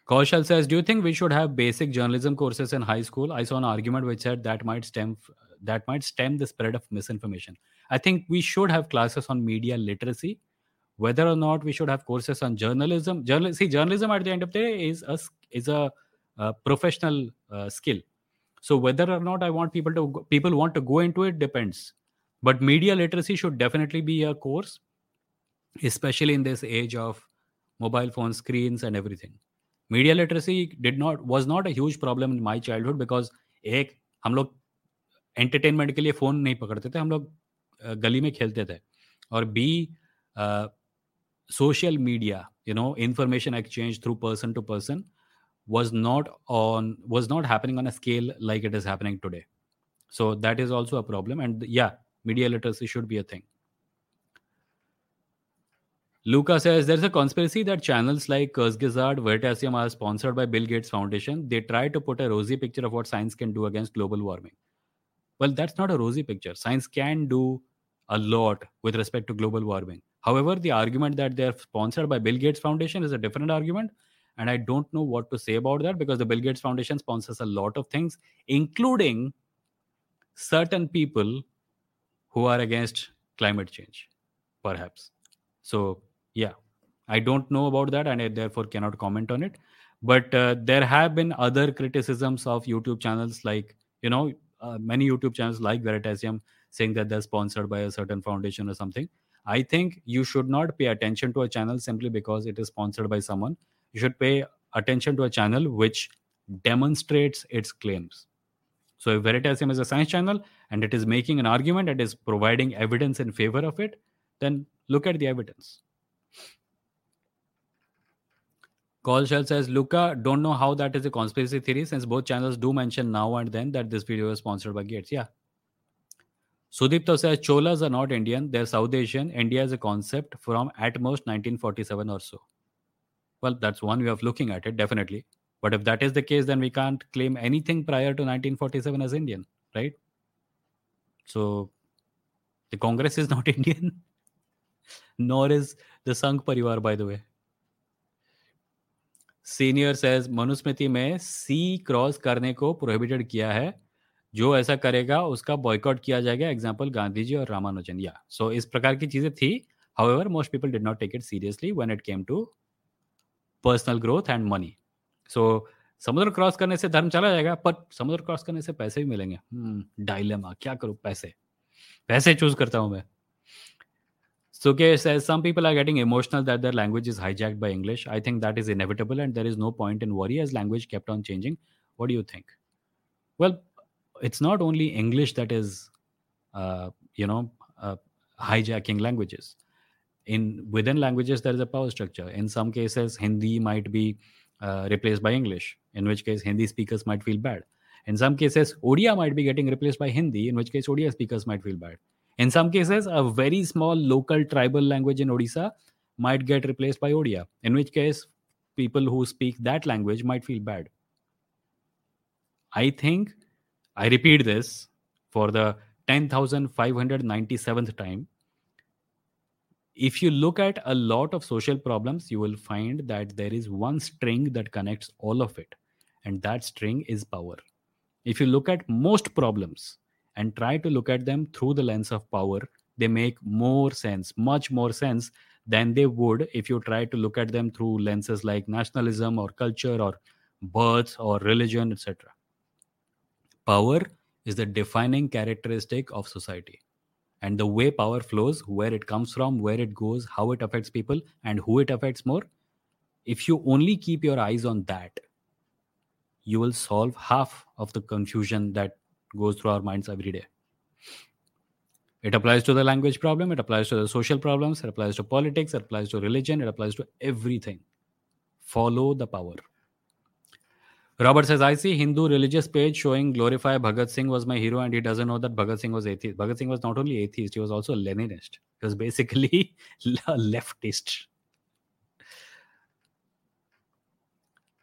Speaker 1: Kaushal says, "Do you think we should have basic journalism courses in high school?" I saw an argument which said that might stem that might stem the spread of misinformation. I think we should have classes on media literacy. Whether or not we should have courses on journalism journal see journalism at the end of the day is a is a, a professional uh, skill. So whether or not i want people to people want to go into it depends but media literacy should definitely be a course especially in this age of mobile phone screens and everything media literacy did not was not a huge problem in my childhood because एक हम लोग entertainment के लिए phone नहीं पकड़ते थे हम लोग गली में खेलते थे और B social media you know information exchange through person to person was not on was not happening on a scale like it is happening today so that is also a problem and yeah media literacy should be a thing Luca says there's a conspiracy that channels like Kurzgesagt, Veritasium are sponsored by Bill Gates Foundation. They try to put a rosy picture of what science can do against global warming. Well, that's not a rosy picture. Science can do a lot with respect to global warming. However, the argument that they're sponsored by Bill Gates Foundation is a different argument. And I don't know what to say about that because the Bill Gates Foundation sponsors a lot of things, including certain people who are against climate change, perhaps. So, yeah, I don't know about that and I therefore cannot comment on it. But uh, there have been other criticisms of YouTube channels like, you know, uh, many YouTube channels like Veritasium saying that they're sponsored by a certain foundation or something. I think you should not pay attention to a channel simply because it is sponsored by someone. You should pay attention to a channel which demonstrates its claims. So if Veritasium is a science channel and it is making an argument and is providing evidence in favor of it, then look at the evidence. Kaushal says, Luca, don't know how that is a conspiracy theory since both channels do mention now and then that this video is sponsored by Gates. Yeah, Sudipto says Cholas are not Indian, they're South Asian. India is a concept from at most 1947 or so. Well, that's one way of looking at it, definitely. But if that is the case, then we can't claim anything prior to 1947 as Indian, right? So the Congress is not (laughs) Indian, nor is the Sangh Parivar, by the way. Senior says Manusmriti में sea cross करने को prohibited किया है जो ऐसा करेगा उसका boycott किया जाएगा एग्ज़ाम्पल गांधी जी और रामानुजन या सो इस प्रकार की चीज़ें थी however most people did not take it seriously when it came to personal growth and money so समुद्र क्रॉस करने से धर्म चला जाएगा बट समुद्र क्रॉस करने से पैसे भी मिलेंगे। डायलेमा क्या करूँ पैसे? पैसे चूज़ करता हूँ मैं। सुके some people are getting emotional that their language is hijacked by English I think that is inevitable and there is no point in worry as language kept on changing what you think well it's not only English that is you know hijacking languages in within languages there is a power structure in some cases Hindi might be uh, replaced by English, in which case Hindi speakers might feel bad. In some cases, Odia might be getting replaced by Hindi, in which case Odia speakers might feel bad in some cases, a very small local tribal language in Odisha might get replaced by Odia, in which case, people who speak that language might feel bad. I think, I repeat this for the 10,597th time. If you look at a lot of social problems, you will find that there is one string that connects all of it, and that string is power. If you look at most problems, and try to look at them through the lens of power, they make more sense, much more sense than they would if you try to look at them through lenses like nationalism or culture or birth or religion, etc. Power is the defining characteristic of society. And the way power flows, where it comes from, where it goes, how it affects people, and who it affects more, if you only keep your eyes on that, you will solve half of the confusion that goes through our minds every day. It applies to the language problem, it applies to the social problems, it applies to politics, it applies to religion, it applies to everything. Follow the power. Robert says, I see Hindu religious page showing glorify Bhagat Singh was my hero, and he doesn't know that Bhagat Singh was atheist. Bhagat Singh was not only atheist, he was also a Leninist. He was basically (laughs) a leftist.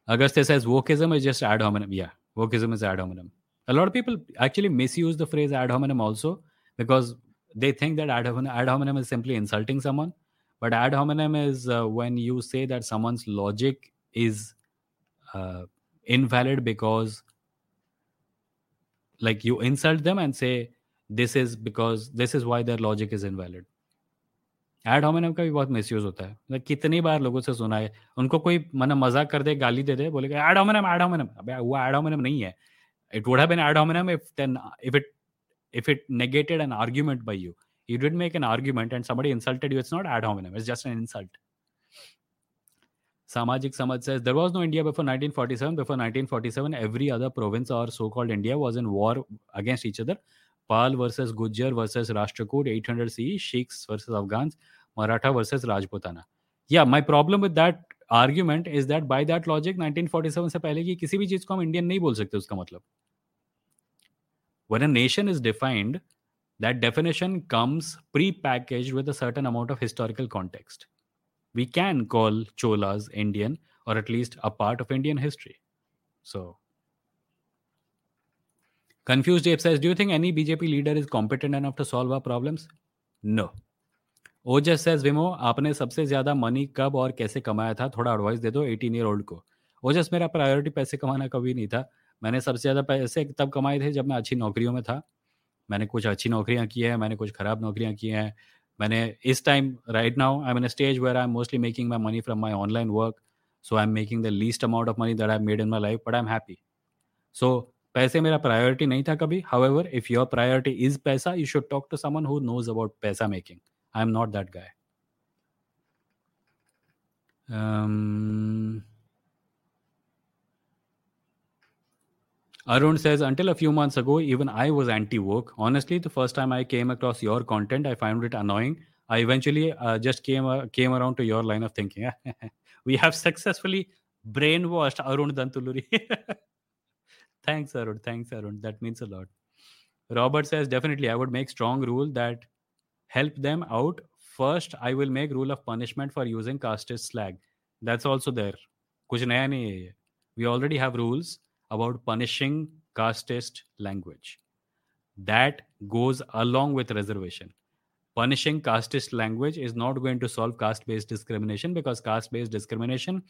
Speaker 1: Auguste says, wokeism is just ad hominem. Yeah, wokeism is ad hominem a lot of people actually misuse the phrase ad hominem also because they think that ad hominem, ad hominem is simply insulting someone but ad hominem is uh, when you say that someone's logic is uh, invalid because, like, you insult them and say, this is because, this is why their logic is invalid. Ad hominem का भी बहुत miss use होता है। मतलब कितनी बार लोगों से सुना है, उनको कोई मन मज़ाक कर दे, गाली दे दे, बोले एड हॉमिनम एड हॉमिनम अब वो एड हॉमिनम नहीं है। It would have been ad hominem if then if it if it negated an argument by you you did make an argument and somebody insulted you it's not ad hominem it's just an insult सामाजिक समस्या there was no India before nineteen forty seven before nineteen forty seven every other province और so called India was in war against each other Pala versus Gujjar versus Rashtrakuta eight hundred Sikhs versus Afghans Maratha versus Rajputana yeah my problem with that argument is that by that logic nineteen forty seven से पहले की किसी भी चीज़ को हम Indian नहीं बोल सकते उसका मतलब। One a nation is defined that definition comes pre package with certain amount of historical context We can call Cholas Indian or at least a part of Indian history. So, Confused Ape says, Do you think any BJP leader is competent enough to solve our problems? No. Ojas says विमो आपने सबसे ज़्यादा money कब और कैसे कमाया था थोड़ा एडवाइस दे दो 18 ईयर ओल्ड को ओजस मेरा प्रायोरिटी पैसे कमाना कभी नहीं था मैंने सबसे ज़्यादा पैसे तब कमाए थे जब मैं अच्छी नौकरियों में था मैंने कुछ अच्छी नौकरियाँ की है मैंने कुछ ख़राब नौकरियाँ की हैं मैंने इस time right now I M in stage where I am mostly making my money from my online work so I am making the least amount of money that I made in my life but I am happy so पैसे मेरा priority नहीं था कभी however if your priority is पैसा you should talk to someone who knows about पैसा making I am not that guy Arun says, until a few months ago, even I was anti woke. Honestly, the first time I came across your content, I found it annoying. I eventually uh, just came uh, came around to your line of thinking. (laughs) we have successfully brainwashed Arun Dantuluri. (laughs) Thanks, Arun. Thanks, Arun. That means a lot. Robert says, definitely, I would make strong rule that help them out. First, I will make rule of punishment for using casteist slag. That's also there. कुछ नया नहीं है We already have rules about punishing casteist language. that goes along with reservation. Punishing casteist language is not going to solve caste based discrimination because caste based discrimination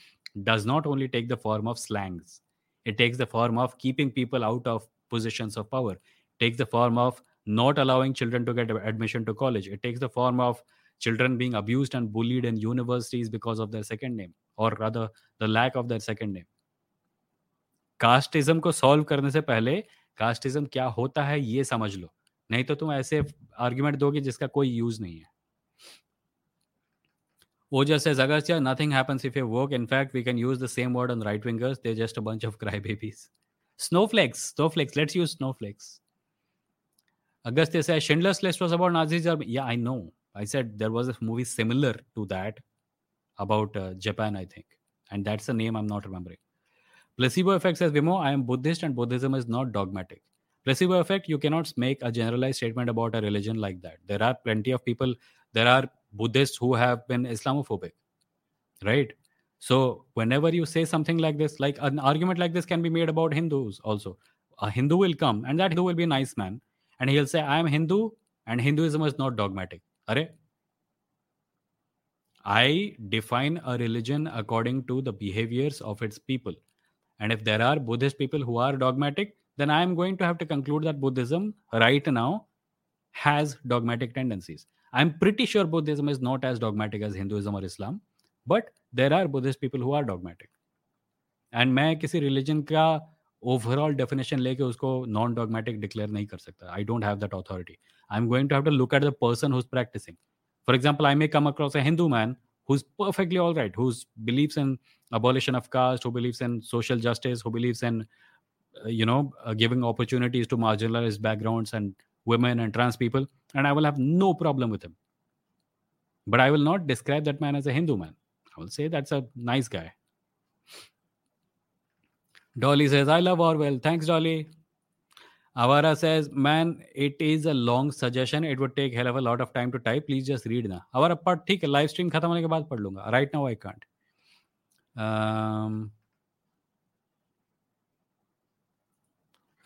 Speaker 1: does not only take the form of slangs. It takes the form of keeping people out of positions of power. It takes the form of not allowing children to get admission to college. It takes the form of children being abused and bullied in universities because of their second name or rather the lack of their second name casteism को solve करने से पहले casteism क्या होता है ये समझ लो। नहीं तो तुम ऐसे आर्ग्यूमेंट दोगे जिसका कोई यूज़ नहीं है। वो जैसे जगस्या nothing happens if a work in fact we can use the same word on right wingers they just a bunch of cry babies snowflakes snowflakes let's use snowflakes अगस्त से Schindler's list was about Nazi yeah I know I said there was a movie similar to that about Japan I think and that's a name I am not remembering Placebo effect says, Vimoh, I am Buddhist and Buddhism is not dogmatic. Placebo effect, you cannot make a generalized statement about a religion like that. There are plenty of people, there are Buddhists who have been Islamophobic, right? So whenever you say something like this, like an argument like this can be made about Hindus also. A Hindu will come and that Hindu will be a nice man and he'll say, I am Hindu and Hinduism is not dogmatic. Are I define a religion according to the behaviors of its people And if there are Buddhist people who are dogmatic, then I am going to have to conclude that Buddhism right now has dogmatic tendencies. I'm pretty sure Buddhism is not as dogmatic as Hinduism or Islam, but there are Buddhist people who are dogmatic. And मैं किसी religion का overall definition लेके उसको non dogmatic declare नहीं कर सकता. I don't have that authority. I'm going to have to look at the person who's practicing. For example, I may come across a Hindu man who's perfectly all right, who believes in abolition of caste, who believes in social justice, who believes in, uh, you know, uh, giving opportunities to marginalized backgrounds and women and trans people, and I will have no problem with him. But I will not describe that man as a Hindu man. I will say that's a nice guy. Dolly says, I love Orville. Thanks, Dolly. Avara says, man, it is a long suggestion. It would take hell of a lot of time to type. Please just read ना. Avara part ठीक है live stream खत्म होने के बाद पढ़ लूंगा. Right now I can't. Um,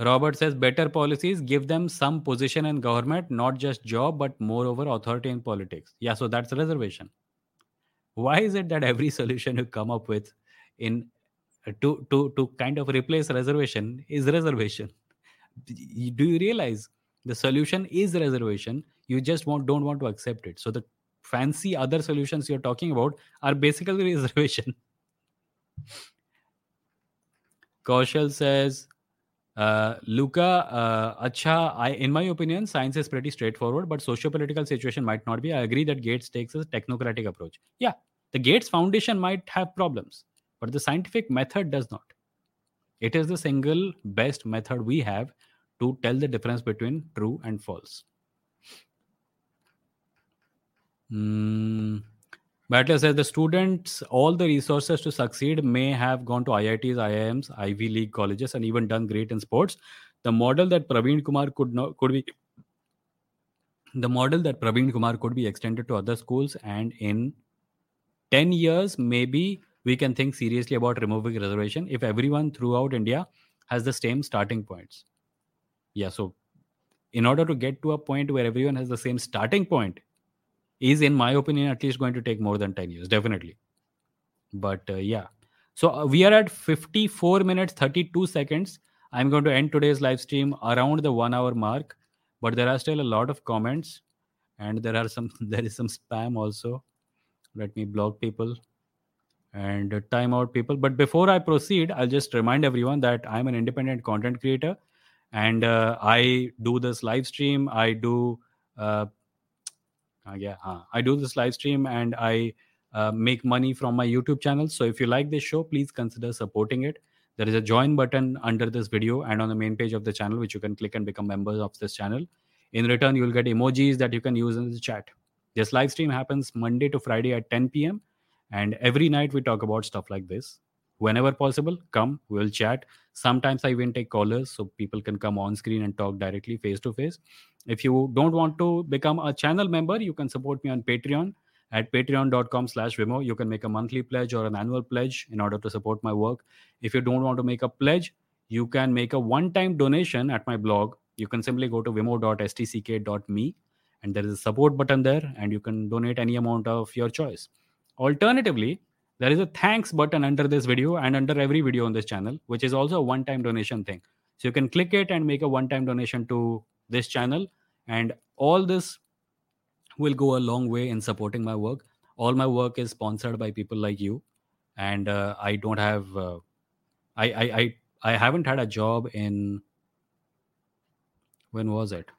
Speaker 1: Robert says better policies give them some position in government, not just job, but moreover authority in politics. Yeah, so that's a reservation. Why is it that every (laughs) solution you come up with in to to to kind of replace reservation is reservation? Do you realize the solution is reservation you just don't want to accept it so the fancy other solutions you're talking about are basically (laughs) reservation kaushal says uh, Luca, uh, acha, I, in my opinion, science is pretty straightforward, but socio-political situation might not be. I agree that Gates takes a technocratic approach. Yeah, the Gates Foundation might have problems, but the scientific method does not. It is the single best method we have to tell the difference between true and false. Mm. Battler says the students, all the resources to succeed may have gone to IITs, IIMs, Ivy League colleges, and even done great in sports. The model that Praveen Kumar could not could be the model that Praveen Kumar could be extended to other schools, and in 10 years, maybe we can think seriously about removing reservation if everyone throughout India has the same starting points. Yeah, so in order to get to a point where everyone has the same starting point, is in my opinion at least going to take more than 10 years, definitely. But uh, yeah, so uh, we are at 54 minutes 32 seconds. I'm going to end today's live stream around the one hour mark, but there are still a lot of comments and there are some (laughs) there is some spam also. Let me block people and time out people. But before I proceed, I'll just remind everyone that I'm an independent content creator and uh, I do this live stream. I do, uh, uh, yeah, uh, I do this live stream and I uh, make money from my YouTube channel. So if you like this show, please consider supporting it. There is a join button under this video and on the main page of the channel, which you can click and become members of this channel. In return, you will get emojis that you can use in the chat. This live stream happens Monday to Friday at 10 p.m and every night we talk about stuff like this. Whenever possible come we'll chat. Sometimes i even take callers so people can come on screen and talk directly face to face. If you don't want to become a channel member you can support me on patreon. At patreon.com slash vimoh you can make a monthly pledge or an annual pledge in order to support my work. If you don't want to make a pledge you can make a one-time donation at my blog. You can simply go to vimoh.stck.me and there is a support button there and you can donate any amount of your choice alternatively there is a thanks button under this video and under every video on this channel which is also a one time donation thing. So you can click it and make a one time donation to this channel and all this will go a long way in supporting my work. All my work is sponsored by people like you and uh, i don't have uh, I, I i i haven't had a job in when was it?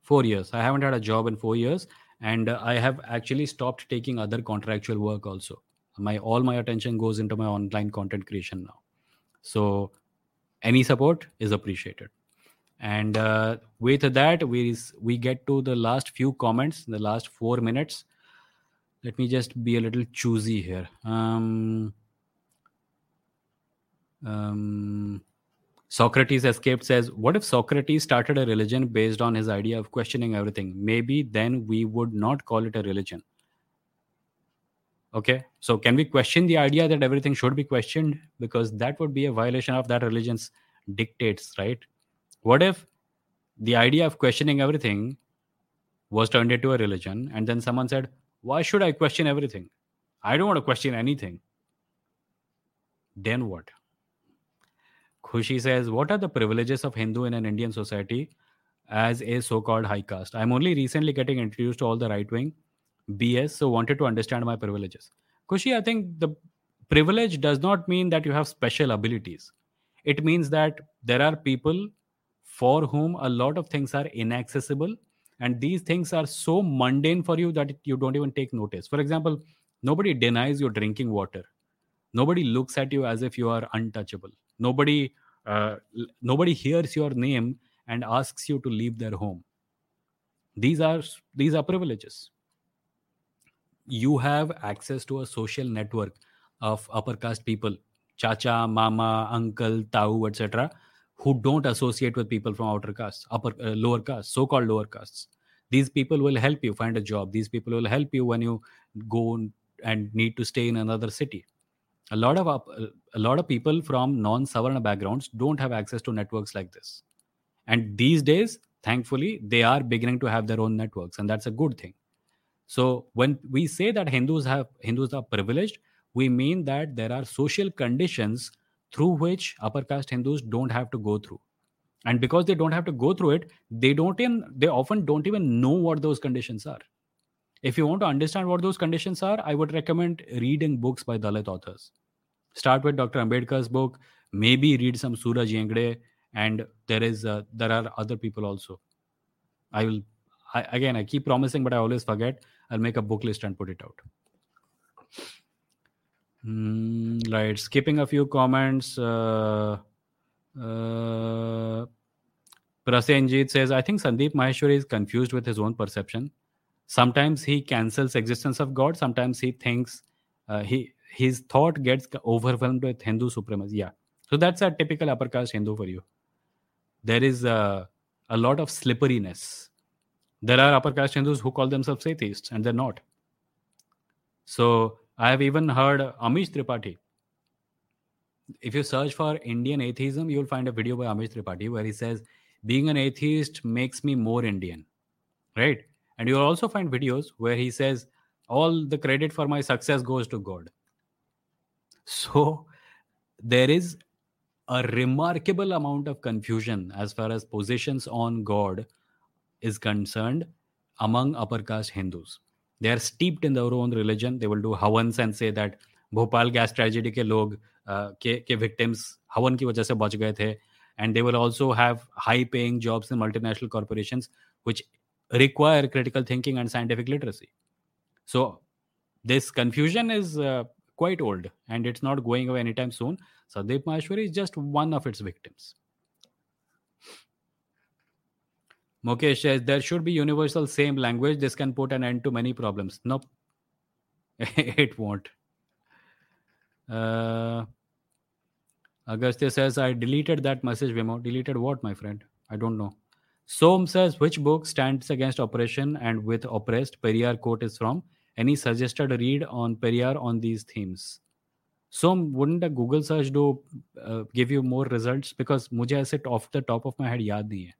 Speaker 1: Four years. I haven't had a job in four years and i have actually stopped taking other contractual work also. My all my attention goes into my online content creation now. So any support is appreciated. And uh, with that we we get to the last few comments the last four minutes. Let me just be a little choosy here. Um, um, Socrates Escaped says, What if Socrates started a religion based on his idea of questioning everything? Maybe then we would not call it a religion. Okay, so can we question the idea that everything should be questioned? Because that would be a violation of that religion's dictates, right? What if the idea of questioning everything was turned into a religion and then someone said, Why should I question everything? I don't want to question anything. Then what? Khushi says, What are the privileges of Hindu in an Indian society as a so called high caste? I'm only recently getting introduced to all the right wing BS, so wanted to understand my privileges. Khushi, I think the privilege does not mean that you have special abilities. It means that there are people for whom a lot of things are inaccessible and these things are so mundane for you that you don't even take notice. For example, nobody denies you drinking water. Nobody looks at you as if you are untouchable nobody uh, nobody hears your name and asks you to leave their home. These are these are privileges. You have access to a social network of upper caste people chacha mama uncle tau etc who don't associate with people from outer castes upper uh, lower castes so called lower castes. These people will help you find a job. These people will help you when you go and need to stay in another city a lot of a lot of people from non savarna backgrounds don't have access to networks like this. And these days thankfully they are beginning to have their own networks and that's a good thing. So when we say that hindus have hindus are privileged we mean that there are social conditions through which upper caste hindus don't have to go through. And because they don't have to go through it they don't in they often don't even know what those conditions are if you want to understand what those conditions are i would recommend reading books by dalit authors. Start with dr ambedkar's book maybe read some suraj yengde and there is uh, there are other people also. I will I, again i keep promising but i always forget. I'll make a book list and put it out. Mm, right. Skipping a few comments uh, uh, Prasenjit says, I think Sandeep Maheshwari is confused with his own perception. Sometimes he cancels existence of God. Sometimes he thinks uh, he his thought gets overwhelmed with Hindu supremacy. Yeah. So that's a typical upper caste Hindu for you. There is a, a lot of slipperiness. There are upper caste Hindus who call themselves atheists and they're not. So I have even heard Amish Tripathi. If you search for Indian atheism, you'll find a video by Amish Tripathi where he says, Being an atheist makes me more Indian. Right? And you'll also find videos where he says, All the credit for my success goes to God. So there is a remarkable amount of confusion as far as positions on God is concerned among upper caste Hindus. They are steeped in their own religion. They will do havans and say that Bhopal gas tragedy के लोग के के victims हवन की वजह से बच गए थे and they will also have high paying jobs in multinational corporations which require critical thinking and scientific literacy so this confusion is uh, quite old and it's not going away anytime soon. Sandeep Maheshwari is just one of its victims. Mukesh says there should be universal same language. This can put an end to many problems. Nope, (laughs) it won't. Uh, Agastya says I deleted that message. Vimoh deleted what, my friend? I don't know. Som says which book stands against oppression and with oppressed? Periyar quote is from any suggested read on Periyar on these themes? so wouldn't a google search do uh, give you more results because मुझे ऐसे off the top of my head याद नहीं है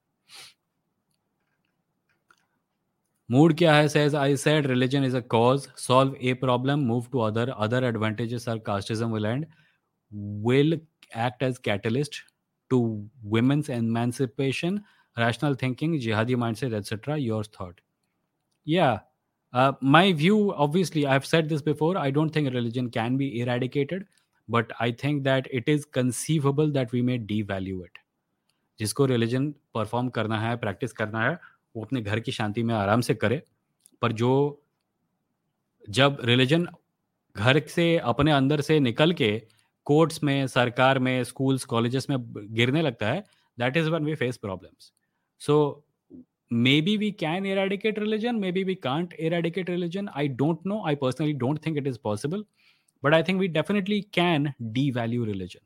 Speaker 1: Mood kya hai says I said religion is a cause. Solve a problem, move to other. Other advantages are casteism will end. Will act as catalyst to women's emancipation, Rational thinking, jihadi mindset, etc. Your thought. Yeah. Uh, my view, obviously, I've said this before. I don't think religion can be eradicated, but I think that it is conceivable that we may devalue it. जिसको religion perform करना है practice करना है वो अपने घर की शांति में आराम से करे पर जो जब रिलीजन घर से अपने अंदर से निकल के कोर्ट्स में सरकार में स्कूल्स कॉलेजेस में गिरने लगता है that is one we face problems be we can eradicate religion may be we can't eradicate religion I don't know I personally don't think it is possible but I think we definitely can devalue religion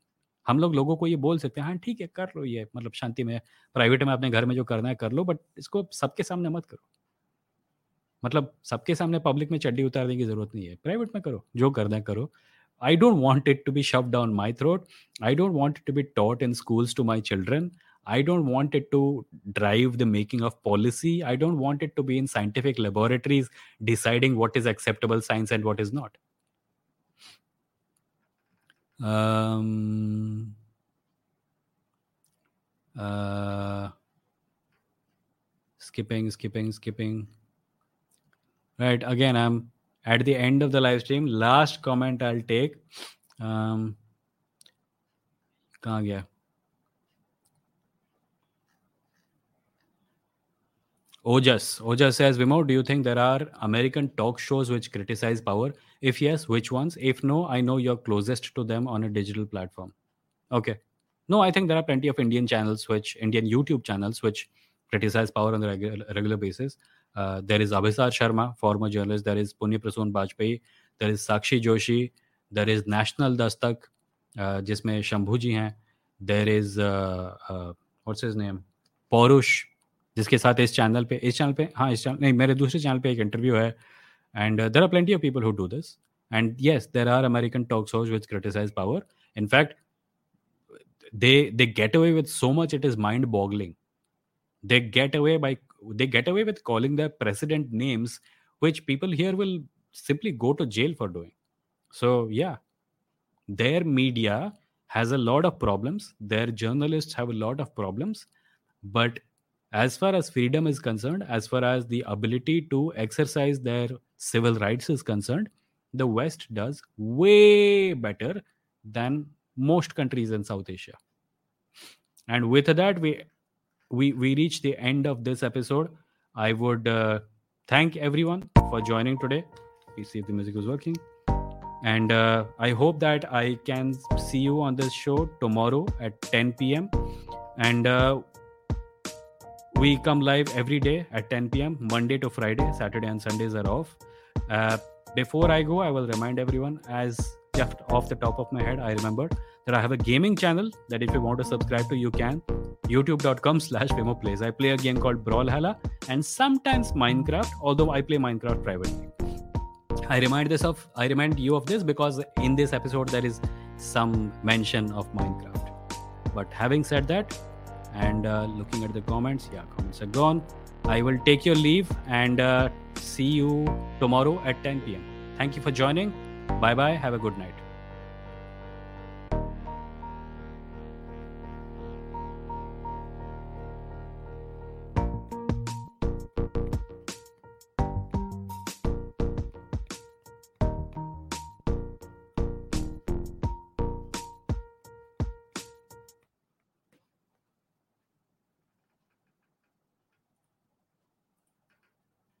Speaker 1: हम लोग लोगों को ये बोल सकते हैं हाँ ठीक है, कर लो ये मतलब शांति में प्राइवेट में अपने घर में जो करना है कर लो बट इसको सबके सामने मत करो। मतलब सबके सामने पब्लिक में चड्डी उतारने की ज़रूरत नहीं है। प्राइवेट में करो, जो करना है करो। I don't want it to be shove down my throat I don't want to be taught in schools to my children I don't want it to drive the making of policy. I don't want it to be in scientific laboratories deciding what is acceptable science and what is not. Um, uh, skipping, skipping, skipping. Right. Again, I'm at the end of the live stream. Last comment I'll take. Um, कहाँ Ojas. Ojas says, Vimoh, do you think there are American talk shows which criticize power? If yes, which ones? If no, I know you're closest to them on a digital platform. Okay. No, I think there are plenty of Indian channels, which Indian YouTube channels, which criticize power on the regular, regular basis. Uh, there is Abhisar Sharma, former journalist. There is Punya Prasoon Bajpayee. There is Sakshi Joshi. There is National Dastak, uh, जिसमें me जी There is, there is what's his name जिसके साथ इस channel पे इस channel पे हाँ इस चैनल नहीं मेरे दूसरे चैनल पे एक इंटरव्यू है and there are plenty of people who do this and yes there are American talk shows which criticise power in fact they they get away with so much it is mind boggling they get away by they get away with calling their president names which people here will simply go to jail for doing so yeah their media has a lot of problems their journalists have a lot of problems but as far as freedom is concerned, as far as the ability to exercise their civil rights is concerned, the West does way better than most countries in South Asia. And with that, we we we reach the end of this episode. I would uh, thank everyone for joining today. We see if the music is working. And uh, I hope that I can see you on this show tomorrow at 10 p.m. And uh, we come live every day at 10 p.m., Monday to Friday. Saturday and Sundays are off. Uh, before I go, I will remind everyone, as just off the top of my head, I remember that I have a gaming channel that if you want to subscribe to, you can. YouTube.com slash Vimoh Plays. I play a game called Brawlhalla and sometimes Minecraft, although I play Minecraft privately. I remind this of I remind you of this because in this episode there is some mention of Minecraft. But having said that, and uh, looking at the comments yeah comments are gone. I will take your leave and uh, see you tomorrow at 10 p.m thank you for joining. Bye bye have a good night